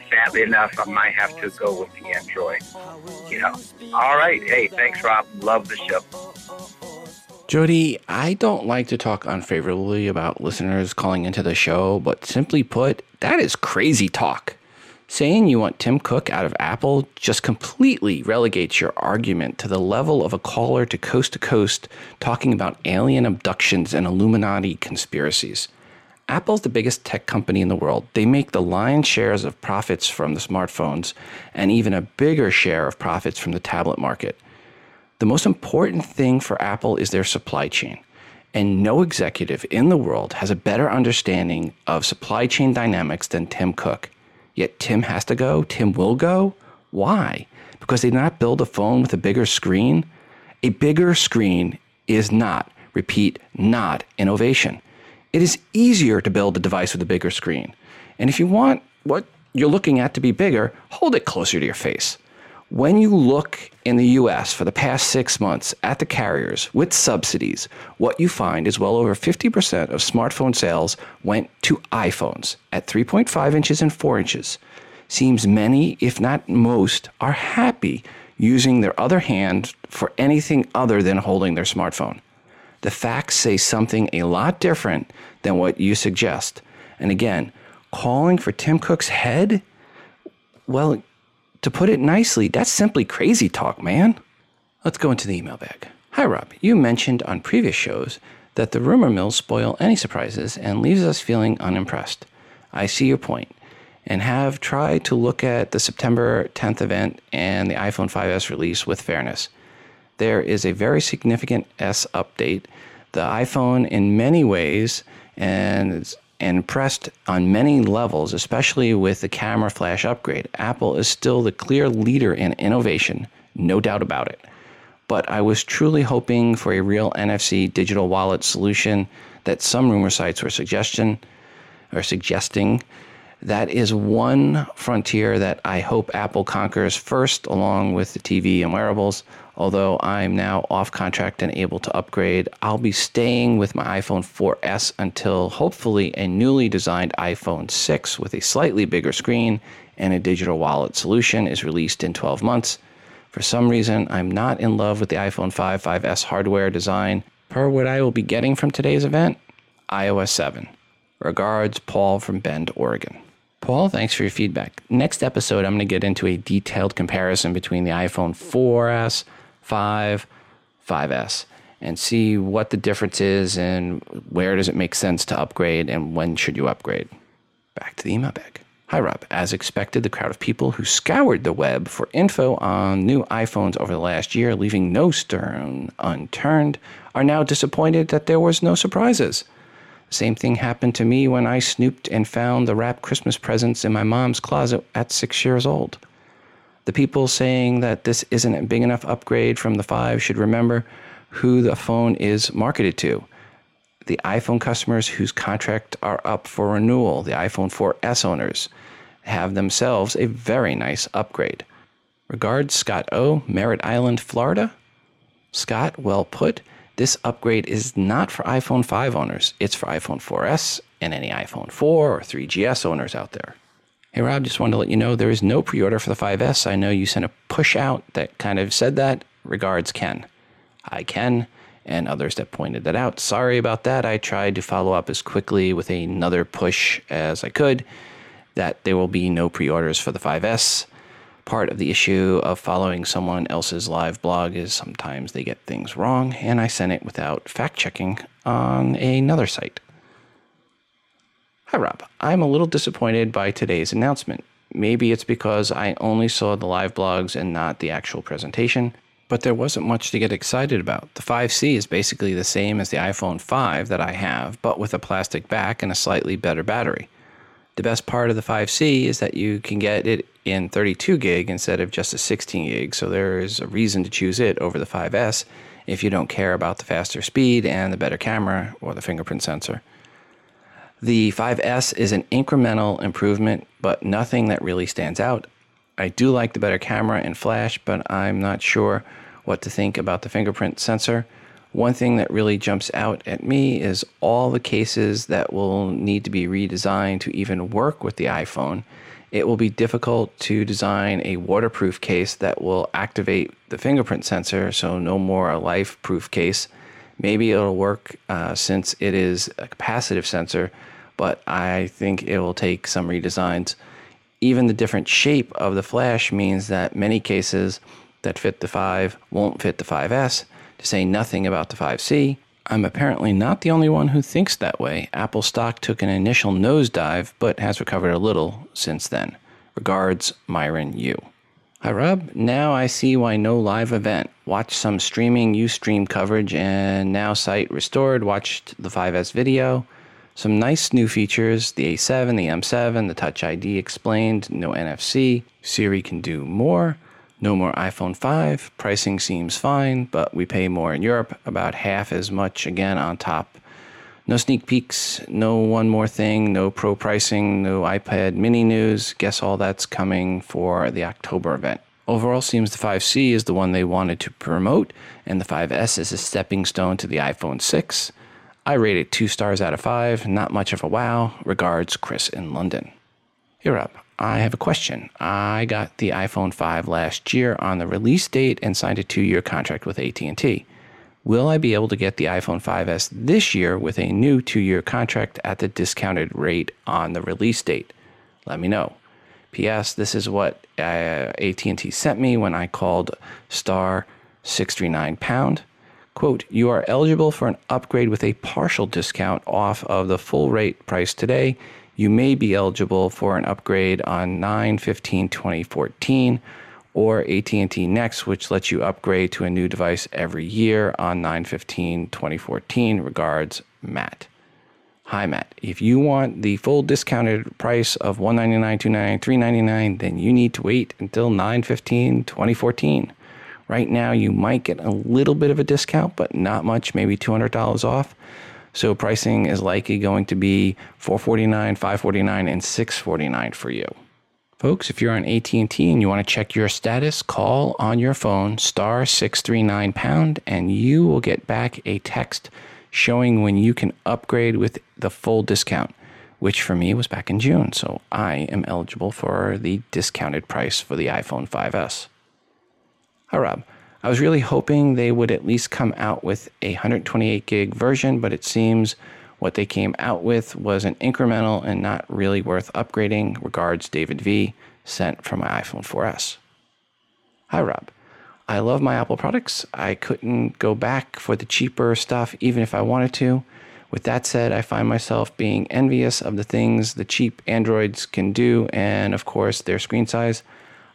sadly enough, I might have to go with the Android. You know. All right. Hey, thanks, Rob. Love the show. Jody, I don't like to talk unfavorably about listeners calling into the show, but simply put, that is crazy talk. Saying you want Tim Cook out of Apple just completely relegates your argument to the level of a caller to coast to coast talking about alien abductions and Illuminati conspiracies. Apple's the biggest tech company in the world. They make the lion's shares of profits from the smartphones and even a bigger share of profits from the tablet market. The most important thing for Apple is their supply chain. And no executive in the world has a better understanding of supply chain dynamics than Tim Cook. Yet Tim has to go, Tim will go. Why? Because they did not build a phone with a bigger screen? A bigger screen is not Repeat, not innovation. It is easier to build a device with a bigger screen. And if you want what you're looking at to be bigger, hold it closer to your face. When you look in the US for the past six months at the carriers with subsidies, what you find is well over 50% of smartphone sales went to iPhones at 3.5 inches and 4 inches. Seems many, if not most, are happy using their other hand for anything other than holding their smartphone. The facts say something a lot different than what you suggest. And again, calling for Tim Cook's head? Well, to put it nicely, that's simply crazy talk, man. Let's go into the email bag. Hi, Rob. You mentioned on previous shows that the rumor mills spoil any surprises and leaves us feeling unimpressed. I see your point and have tried to look at the September 10th event and the iPhone 5S release with fairness. There is a very significant S update. The iPhone, in many ways, and and pressed on many levels, especially with the camera flash upgrade. Apple is still the clear leader in innovation, no doubt about it. But I was truly hoping for a real NFC digital wallet solution that some rumor sites were suggestion or suggesting. That is one frontier that I hope Apple conquers first, along with the TV and wearables. Although I'm now off contract and able to upgrade, I'll be staying with my iPhone 4S until hopefully a newly designed iPhone 6 with a slightly bigger screen and a digital wallet solution is released in 12 months. For some reason, I'm not in love with the iPhone 5 5S hardware design. Per what I will be getting from today's event, iOS 7. Regards, Paul from Bend, Oregon. Paul, thanks for your feedback. Next episode, I'm going to get into a detailed comparison between the iPhone 4S, 5, 5S, and see what the difference is and where does it make sense to upgrade and when should you upgrade. Back to the email bag. Hi, Rob. As expected, the crowd of people who scoured the web for info on new iPhones over the last year, leaving no stone unturned, are now disappointed that there was no surprises. Same thing happened to me when I snooped and found the wrapped Christmas presents in my mom's closet at six years old. The people saying that this isn't a big enough upgrade from the 5 should remember who the phone is marketed to. The iPhone customers whose contract are up for renewal, the iPhone 4S owners, have themselves a very nice upgrade. Regards, Scott O., Merritt Island, Florida. Scott, well put. This upgrade is not for iPhone 5 owners, it's for iPhone 4S and any iPhone 4 or 3GS owners out there. Hey Rob, just wanted to let you know there is no pre order for the 5S. I know you sent a push out that kind of said that. Regards, Ken. Hi, Ken, and others that pointed that out. Sorry about that. I tried to follow up as quickly with another push as I could that there will be no pre orders for the 5S part of the issue of following someone else's live blog is sometimes they get things wrong, and I sent it without fact checking on another site. Hi, Rob. I'm a little disappointed by today's announcement. Maybe it's because I only saw the live blogs and not the actual presentation, but there wasn't much to get excited about. The 5C is basically the same as the iPhone 5 that I have, but with a plastic back and a slightly better battery. The best part of the 5C is that you can get it in 32 gig instead of just a 16 gig, so there is a reason to choose it over the 5S if you don't care about the faster speed and the better camera or the fingerprint sensor. The 5S is an incremental improvement, but nothing that really stands out. I do like the better camera and flash, but I'm not sure what to think about the fingerprint sensor. One thing that really jumps out at me is all the cases that will need to be redesigned to even work with the iPhone. It will be difficult to design a waterproof case that will activate the fingerprint sensor, so no more a LifeProof case. Maybe it'll work uh, since it is a capacitive sensor, but I think it will take some redesigns. Even the different shape of the flash means that many cases that fit the 5 won't fit the 5S to say nothing about the 5C. I'm apparently not the only one who thinks that way. Apple stock took an initial nosedive, but has recovered a little since then. Regards, Myron Yu. Hi, Rob. Now I see why no live event. Watched some streaming Ustream coverage and now site restored. Watched the 5S video. Some nice new features the A7, the M7, the Touch ID explained, no NFC. Siri can do more. No more iPhone 5. Pricing seems fine, but we pay more in Europe, about half as much again on top. No sneak peeks, no one more thing, no pro pricing, no iPad mini news. Guess all that's coming for the October event. Overall, seems the 5C is the one they wanted to promote, and the 5S is a stepping stone to the iPhone 6. I rate it two stars out of five, not much of a wow. Regards, Chris in London. Here up, I have a question. I got the iPhone 5 last year on the release date and signed a 2-year contract with AT&T. Will I be able to get the iPhone 5s this year with a new 2-year contract at the discounted rate on the release date? Let me know. P.S. This is what uh, AT&T sent me when I called star 639 pound. Quote, you are eligible for an upgrade with a partial discount off of the full rate price today you may be eligible for an upgrade on 9-15-2014 or AT&T Next, which lets you upgrade to a new device every year on 9-15-2014. Regards, Matt. Hi, Matt. If you want the full discounted price of 199, 299, 399, then you need to wait until 9-15-2014. Right now, you might get a little bit of a discount, but not much, maybe $200 off. So pricing is likely going to be 449, 549, and 649 for you. Folks, if you're on AT&T and you want to check your status, call on your phone star 639 pound and you will get back a text showing when you can upgrade with the full discount, which for me was back in June. So I am eligible for the discounted price for the iPhone 5S. Hi, Rob. I was really hoping they would at least come out with a 128 gig version, but it seems what they came out with was an incremental and not really worth upgrading. Regards, David V. Sent from my iPhone 4S. Hi, Rob. I love my Apple products. I couldn't go back for the cheaper stuff even if I wanted to. With that said, I find myself being envious of the things the cheap Androids can do and, of course, their screen size.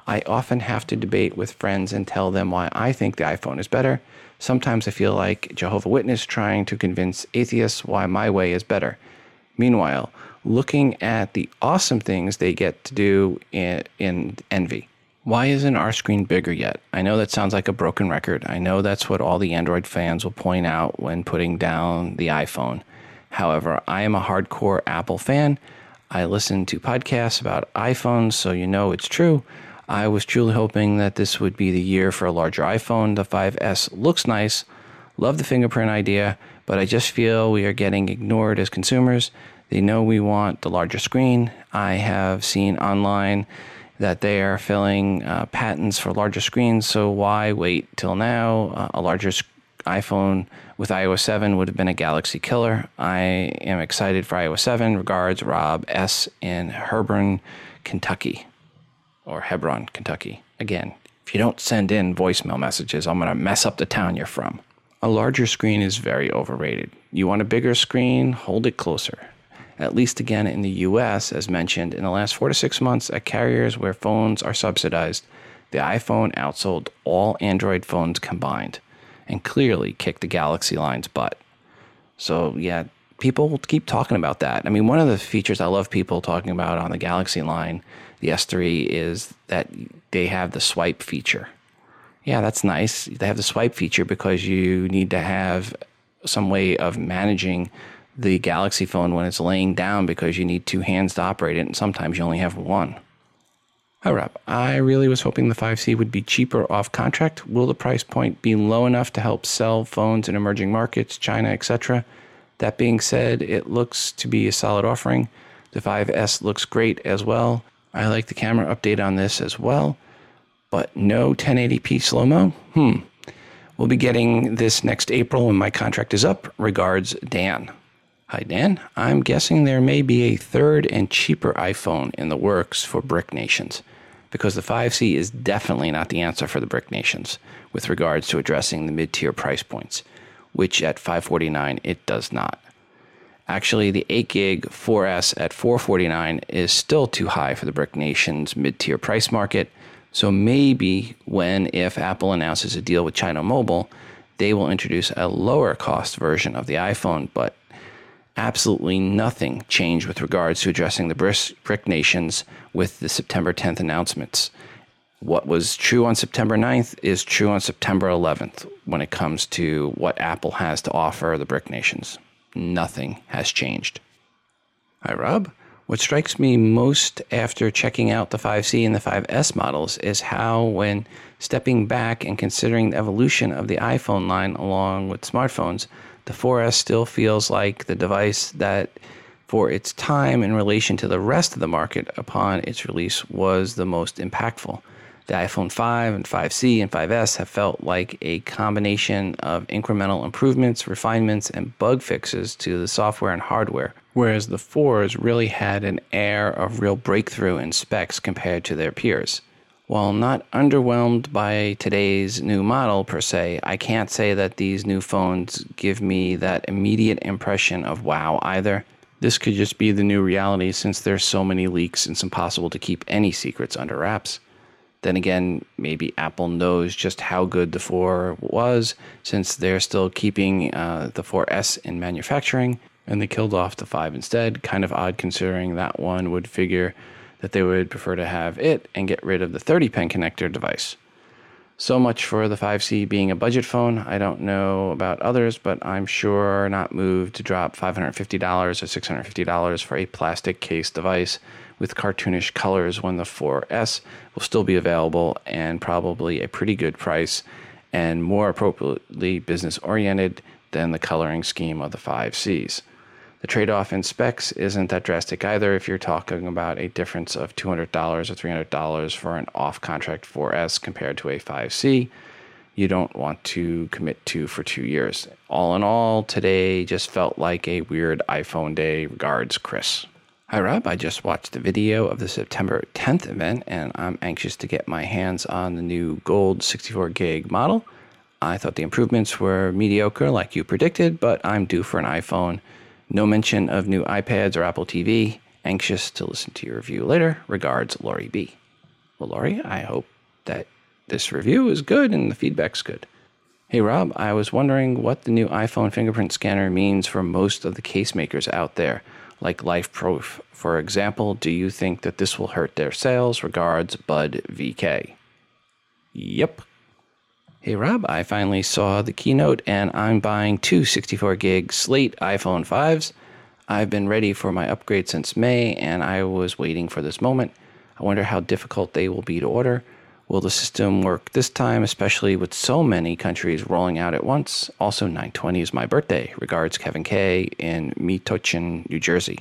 I often have to debate with friends and tell them why I think the iPhone is better. Sometimes I feel like Jehovah Witness trying to convince atheists why my way is better. Meanwhile, looking at the awesome things they get to do in, in envy. Why isn't our screen bigger yet? I know that sounds like a broken record. I know that's what all the Android fans will point out when putting down the iPhone. However, I am a hardcore Apple fan. I listen to podcasts about iPhones, so you know it's true. I was truly hoping that this would be the year for a larger iPhone. The 5S looks nice. Love the fingerprint idea, but I just feel we are getting ignored as consumers. They know we want the larger screen. I have seen online that they are filling uh, patents for larger screens, so why wait till now? Uh, a larger iPhone with iOS 7 would have been a galaxy killer. I am excited for iOS 7. Regards, Rob S. in Hebron, Kentucky or Hebron, Kentucky. Again, if you don't send in voicemail messages, I'm going to mess up the town you're from. A larger screen is very overrated. You want a bigger screen? Hold it closer. At least again in the US, as mentioned, in the last four to six months at carriers where phones are subsidized, the iPhone outsold all Android phones combined and clearly kicked the Galaxy line's butt. So, yeah, people keep talking about that. I mean, one of the features I love people talking about on the Galaxy line the S3 is that they have the swipe feature. Yeah, that's nice. They have the swipe feature because you need to have some way of managing the Galaxy phone when it's laying down because you need two hands to operate it, and sometimes you only have one. Hi, Rob. I really was hoping the 5C would be cheaper off contract. Will the price point be low enough to help sell phones in emerging markets, China, etc.? That being said, it looks to be a solid offering. The 5S looks great as well. I like the camera update on this as well, but no 1080p slow mo. Hmm. We'll be getting this next April when my contract is up. Regards, Dan. Hi, Dan. I'm guessing there may be a third and cheaper iPhone in the works for BRIC nations because the 5C is definitely not the answer for the BRIC nations with regards to addressing the mid tier price points, which at 549 it does not. Actually, the 8 gig 4S at 449 is still too high for the BRIC Nation's mid tier price market. So maybe when, if Apple announces a deal with China Mobile, they will introduce a lower cost version of the iPhone, but absolutely nothing changed with regards to addressing the BRIC nations with the September 10th announcements. What was true on September 9th is true on September 11th when it comes to what Apple has to offer the BRIC nations. Nothing has changed. Hi, Rob. What strikes me most after checking out the 5C and the 5S models is how, when stepping back and considering the evolution of the iPhone line along with smartphones, the 4S still feels like the device that, for its time in relation to the rest of the market upon its release, was the most impactful. The iPhone 5 and 5C and 5S have felt like a combination of incremental improvements, refinements, and bug fixes to the software and hardware, whereas the 4s really had an air of real breakthrough in specs compared to their peers. While not underwhelmed by today's new model per se, I can't say that these new phones give me that immediate impression of wow either. This could just be the new reality since there's so many leaks and it's impossible to keep any secrets under wraps. Then again, maybe Apple knows just how good the 4 was since they're still keeping uh, the 4S in manufacturing and they killed off the 5 instead. Kind of odd considering that one would figure that they would prefer to have it and get rid of the 30 pin connector device. So much for the 5C being a budget phone. I don't know about others, but I'm sure not moved to drop $550 or $650 for a plastic case device with cartoonish colors when the 4S will still be available and probably a pretty good price and more appropriately business oriented than the coloring scheme of the 5Cs. The trade off in specs isn't that drastic either if you're talking about a difference of $200 or $300 for an off contract 4S compared to a 5C. You don't want to commit to for two years. All in all, today just felt like a weird iPhone day. Regards, Chris. Hi, Rob. I just watched the video of the September 10th event, and I'm anxious to get my hands on the new gold 64 gig model. I thought the improvements were mediocre, like you predicted, but I'm due for an iPhone. No mention of new iPads or Apple TV. Anxious to listen to your review later. Regards, Laurie B. Well, Laurie, I hope that this review is good and the feedback's good. Hey, Rob, I was wondering what the new iPhone fingerprint scanner means for most of the case makers out there like LifeProof. For example, do you think that this will hurt their sales? Regards, Bud VK. Yep. Hey Rob, I finally saw the keynote and I'm buying two 64 gig Slate iPhone 5s. I've been ready for my upgrade since May and I was waiting for this moment. I wonder how difficult they will be to order. Will the system work this time, especially with so many countries rolling out at once? Also, 920 is my birthday. Regards, Kevin K. in Metuchen, New Jersey.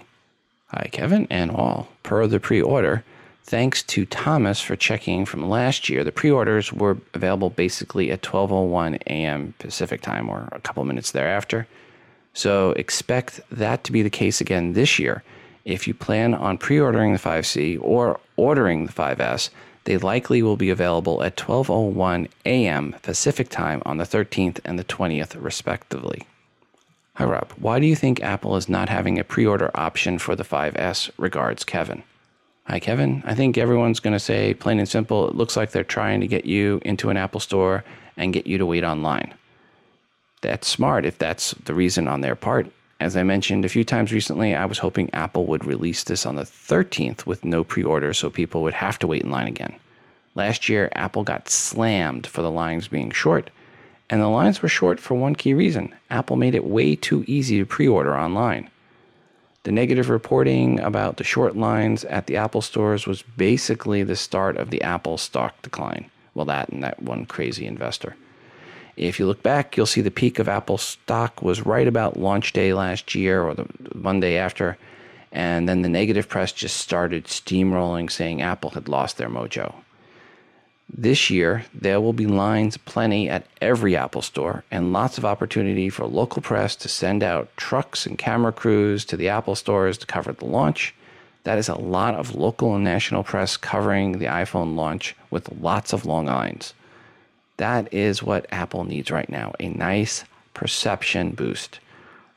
Hi, Kevin and all. Per the pre order, thanks to Thomas for checking from last year, the pre orders were available basically at 12.01 a.m. Pacific time or a couple minutes thereafter. So expect that to be the case again this year. If you plan on pre ordering the 5C or ordering the 5S, they likely will be available at 12:01 a.m. Pacific Time on the 13th and the 20th respectively. Hi Rob, why do you think Apple is not having a pre-order option for the 5S? Regards, Kevin. Hi Kevin, I think everyone's going to say plain and simple, it looks like they're trying to get you into an Apple store and get you to wait online. That's smart if that's the reason on their part. As I mentioned a few times recently, I was hoping Apple would release this on the 13th with no pre order so people would have to wait in line again. Last year, Apple got slammed for the lines being short, and the lines were short for one key reason Apple made it way too easy to pre order online. The negative reporting about the short lines at the Apple stores was basically the start of the Apple stock decline. Well, that and that one crazy investor. If you look back, you'll see the peak of Apple stock was right about launch day last year or the Monday after. And then the negative press just started steamrolling, saying Apple had lost their mojo. This year, there will be lines plenty at every Apple store and lots of opportunity for local press to send out trucks and camera crews to the Apple stores to cover the launch. That is a lot of local and national press covering the iPhone launch with lots of long lines. That is what Apple needs right now a nice perception boost.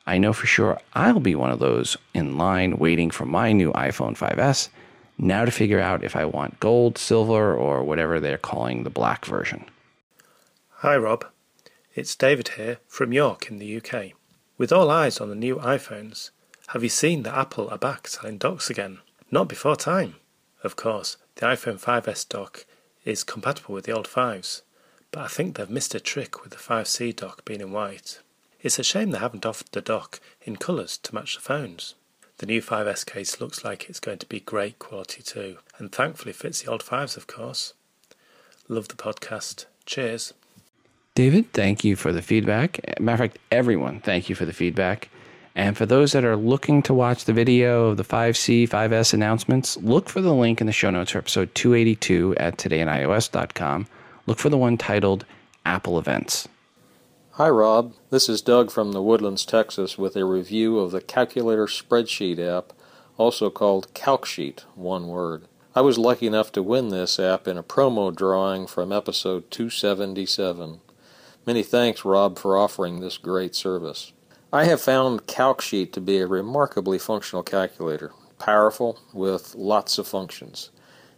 I know for sure I'll be one of those in line waiting for my new iPhone 5S now to figure out if I want gold, silver, or whatever they're calling the black version. Hi, Rob. It's David here from York in the UK. With all eyes on the new iPhones, have you seen that Apple are back selling docks again? Not before time. Of course, the iPhone 5S dock is compatible with the old 5s, but I think they've missed a trick with the 5C dock being in white. It's a shame they haven't offered the dock in colours to match the phones. The new 5S case looks like it's going to be great quality too, and thankfully fits the old 5s, of course. Love the podcast. Cheers. David, thank you for the feedback. Matter of fact, everyone, thank you for the feedback. And for those that are looking to watch the video of the 5C, 5S announcements, look for the link in the show notes for episode 282 at todayinios.com. Look for the one titled Apple Events. Hi, Rob. This is Doug from the Woodlands, Texas, with a review of the Calculator Spreadsheet app, also called CalcSheet, one word. I was lucky enough to win this app in a promo drawing from episode 277. Many thanks, Rob, for offering this great service. I have found CalcSheet to be a remarkably functional calculator, powerful with lots of functions.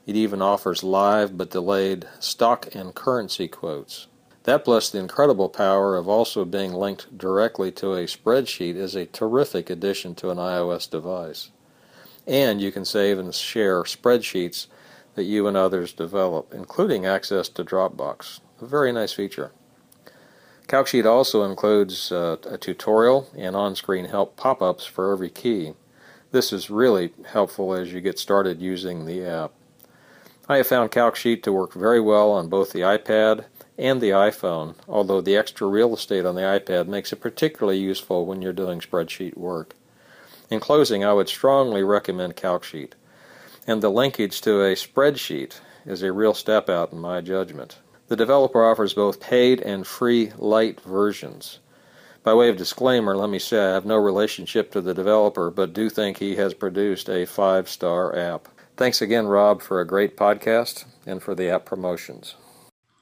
It even offers live but delayed stock and currency quotes. That plus the incredible power of also being linked directly to a spreadsheet is a terrific addition to an iOS device. And you can save and share spreadsheets that you and others develop, including access to Dropbox. A very nice feature. CalcSheet also includes uh, a tutorial and on-screen help pop-ups for every key. This is really helpful as you get started using the app. I have found CalcSheet to work very well on both the iPad and the iPhone, although the extra real estate on the iPad makes it particularly useful when you're doing spreadsheet work. In closing, I would strongly recommend CalcSheet, and the linkage to a spreadsheet is a real step out in my judgment. The developer offers both paid and free light versions. By way of disclaimer, let me say I have no relationship to the developer, but do think he has produced a five star app. Thanks again, Rob, for a great podcast and for the app promotions.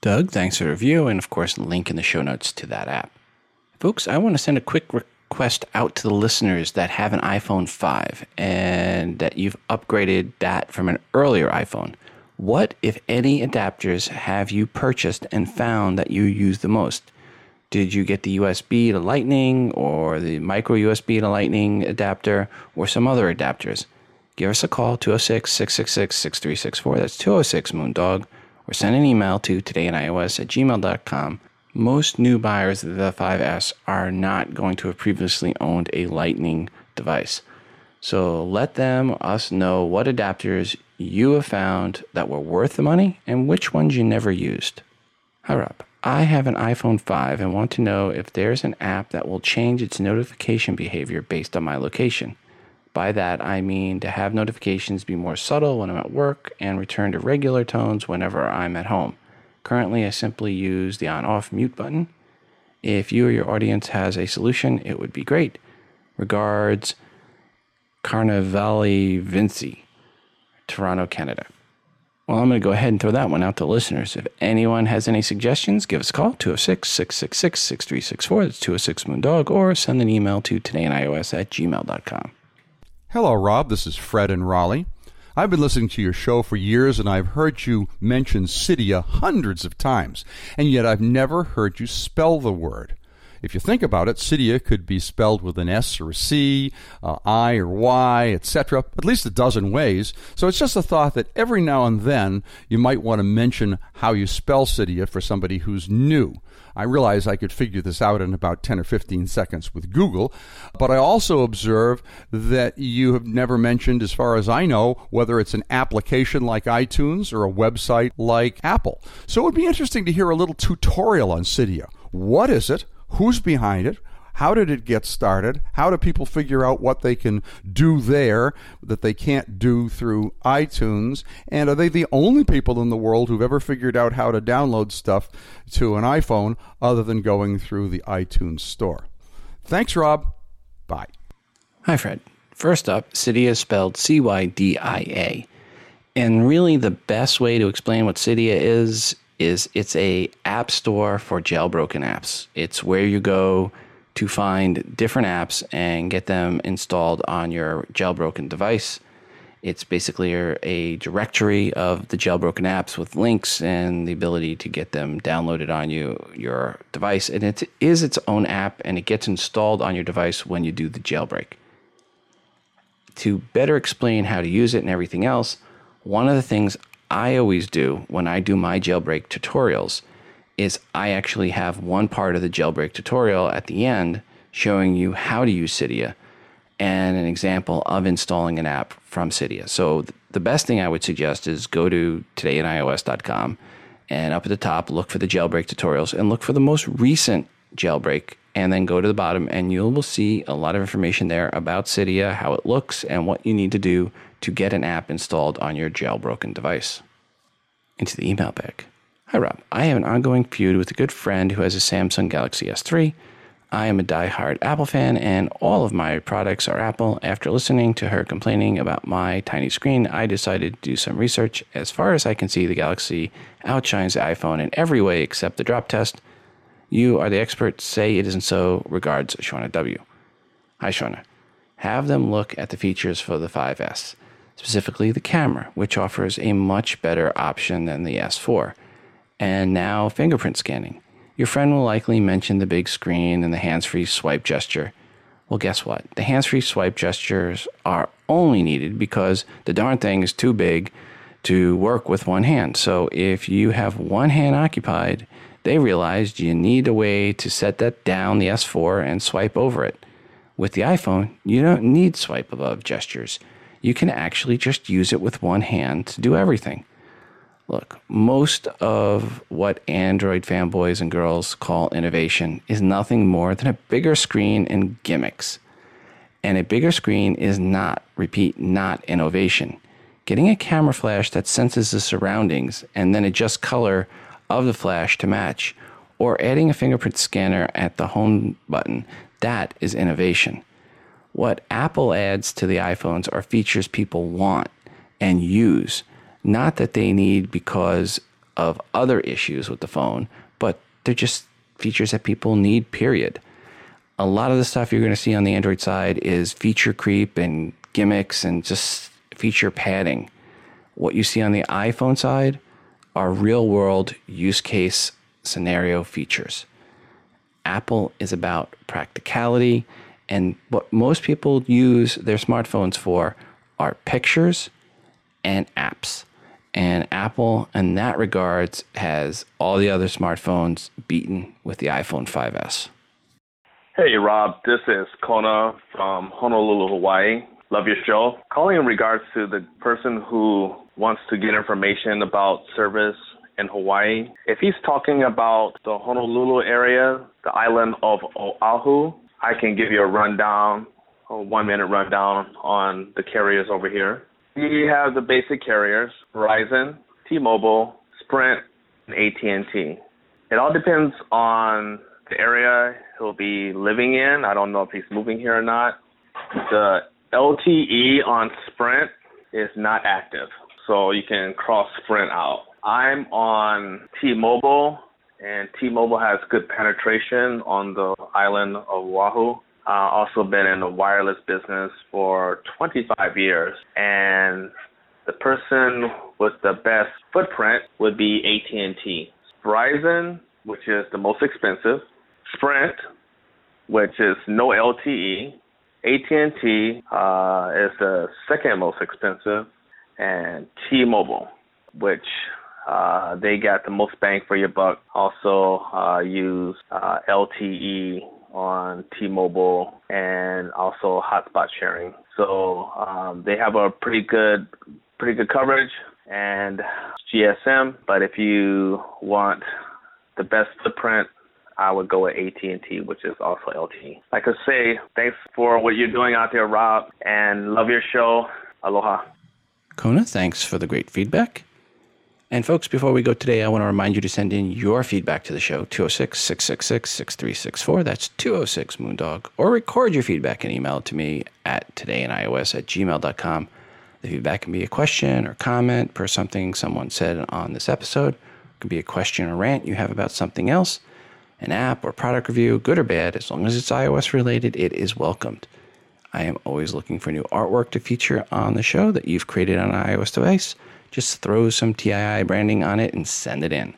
Doug, thanks for the review, and of course, link in the show notes to that app. Folks, I want to send a quick request out to the listeners that have an iPhone 5 and that you've upgraded that from an earlier iPhone. What, if any, adapters have you purchased and found that you use the most? Did you get the USB to Lightning or the micro USB to Lightning adapter or some other adapters? Give us a call, 206 666 6364. That's 206 Moondog. Or send an email to todayinios at gmail.com. Most new buyers of the 5S are not going to have previously owned a Lightning device. So let them, us know what adapters you have found that were worth the money and which ones you never used. Hi, Rob. I have an iPhone 5 and want to know if there's an app that will change its notification behavior based on my location. By that, I mean to have notifications be more subtle when I'm at work and return to regular tones whenever I'm at home. Currently, I simply use the on off mute button. If you or your audience has a solution, it would be great. Regards, Carnivale Vinci. Toronto, Canada. Well, I'm going to go ahead and throw that one out to listeners. If anyone has any suggestions, give us a call, 206 666 6364. That's 206 Moondog, or send an email to todayinios at gmail.com. Hello, Rob. This is Fred in Raleigh. I've been listening to your show for years and I've heard you mention Cydia hundreds of times, and yet I've never heard you spell the word. If you think about it, Cydia could be spelled with an S or a C, uh, I or Y, etc., at least a dozen ways. So it's just a thought that every now and then you might want to mention how you spell Cydia for somebody who's new. I realize I could figure this out in about 10 or 15 seconds with Google, but I also observe that you have never mentioned, as far as I know, whether it's an application like iTunes or a website like Apple. So it would be interesting to hear a little tutorial on Cydia. What is it? Who's behind it? How did it get started? How do people figure out what they can do there that they can't do through iTunes? And are they the only people in the world who've ever figured out how to download stuff to an iPhone other than going through the iTunes store? Thanks, Rob. Bye. Hi, Fred. First up, Cydia is spelled C Y D I A. And really, the best way to explain what Cydia is is it's a app store for jailbroken apps. It's where you go to find different apps and get them installed on your jailbroken device. It's basically a directory of the jailbroken apps with links and the ability to get them downloaded on you your device. And it is its own app and it gets installed on your device when you do the jailbreak. To better explain how to use it and everything else, one of the things I always do when I do my jailbreak tutorials is I actually have one part of the jailbreak tutorial at the end showing you how to use Cydia and an example of installing an app from Cydia. So the best thing I would suggest is go to todayinios.com and up at the top look for the jailbreak tutorials and look for the most recent jailbreak and then go to the bottom and you will see a lot of information there about Cydia, how it looks, and what you need to do to get an app installed on your jailbroken device. Into the email bag. Hi Rob, I have an ongoing feud with a good friend who has a Samsung Galaxy S3. I am a die-hard Apple fan and all of my products are Apple. After listening to her complaining about my tiny screen, I decided to do some research. As far as I can see, the Galaxy outshines the iPhone in every way except the drop test. You are the expert. Say it isn't so. Regards, Shauna W. Hi, Shauna. Have them look at the features for the 5S, specifically the camera, which offers a much better option than the S4, and now fingerprint scanning. Your friend will likely mention the big screen and the hands free swipe gesture. Well, guess what? The hands free swipe gestures are only needed because the darn thing is too big to work with one hand. So if you have one hand occupied, they realized you need a way to set that down the S4 and swipe over it. With the iPhone, you don't need swipe above gestures. You can actually just use it with one hand to do everything. Look, most of what Android fanboys and girls call innovation is nothing more than a bigger screen and gimmicks. And a bigger screen is not, repeat, not innovation. Getting a camera flash that senses the surroundings and then adjusts color of the flash to match, or adding a fingerprint scanner at the home button, that is innovation. What Apple adds to the iPhones are features people want and use, not that they need because of other issues with the phone, but they're just features that people need, period. A lot of the stuff you're going to see on the Android side is feature creep and gimmicks and just feature padding. What you see on the iPhone side are real world use case scenario features. Apple is about practicality, and what most people use their smartphones for are pictures and apps. And Apple, in that regards, has all the other smartphones beaten with the iPhone 5S. Hey, Rob, this is Kona from Honolulu, Hawaii. Love your show. Calling in regards to the person who wants to get information about service in Hawaii. If he's talking about the Honolulu area, the island of Oahu, I can give you a rundown, a one minute rundown on the carriers over here. We have the basic carriers, Verizon, T-Mobile, Sprint, and AT&T. It all depends on the area he'll be living in. I don't know if he's moving here or not. The LTE on Sprint is not active, so you can cross Sprint out. I'm on T-Mobile, and T-Mobile has good penetration on the island of Oahu. Uh, also been in the wireless business for 25 years, and the person with the best footprint would be AT&T. Verizon, which is the most expensive. Sprint, which is no LTE. AT&T uh, is the second most expensive, and T-Mobile, which uh, they got the most bang for your buck. Also uh, use uh, LTE on T-Mobile and also hotspot sharing. So um, they have a pretty good, pretty good coverage and GSM. But if you want the best footprint, I would go with AT&T, which is also LTE. Like I say, thanks for what you're doing out there, Rob, and love your show. Aloha. Kona, thanks for the great feedback. And folks, before we go today, I want to remind you to send in your feedback to the show, 206 666 6364. That's 206 Moondog. Or record your feedback and email it to me at todayinios at gmail.com. The feedback can be a question or comment per something someone said on this episode. It can be a question or rant you have about something else, an app or product review, good or bad. As long as it's iOS related, it is welcomed. I am always looking for new artwork to feature on the show that you've created on an iOS device just throw some TII branding on it and send it in.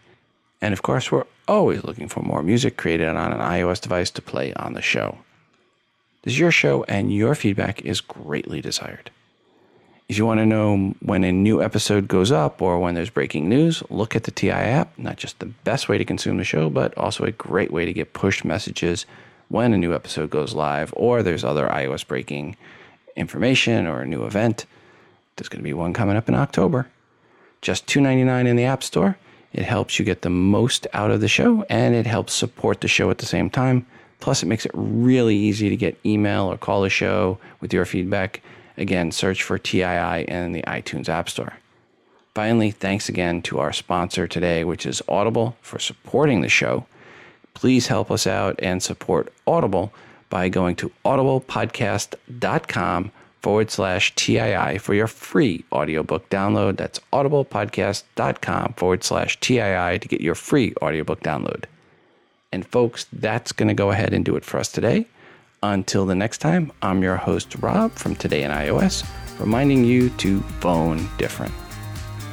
And of course, we're always looking for more music created on an iOS device to play on the show. This is your show, and your feedback is greatly desired. If you want to know when a new episode goes up or when there's breaking news, look at the TII app. Not just the best way to consume the show, but also a great way to get push messages when a new episode goes live or there's other iOS breaking information or a new event. There's going to be one coming up in October. Just $2.99 in the App Store. It helps you get the most out of the show and it helps support the show at the same time. Plus, it makes it really easy to get email or call the show with your feedback. Again, search for TII in the iTunes App Store. Finally, thanks again to our sponsor today, which is Audible, for supporting the show. Please help us out and support Audible by going to audiblepodcast.com forward slash TII for your free audiobook download. That's audiblepodcast.com forward slash TII to get your free audiobook download. And folks, that's going to go ahead and do it for us today. Until the next time, I'm your host, Rob from Today in iOS, reminding you to phone different.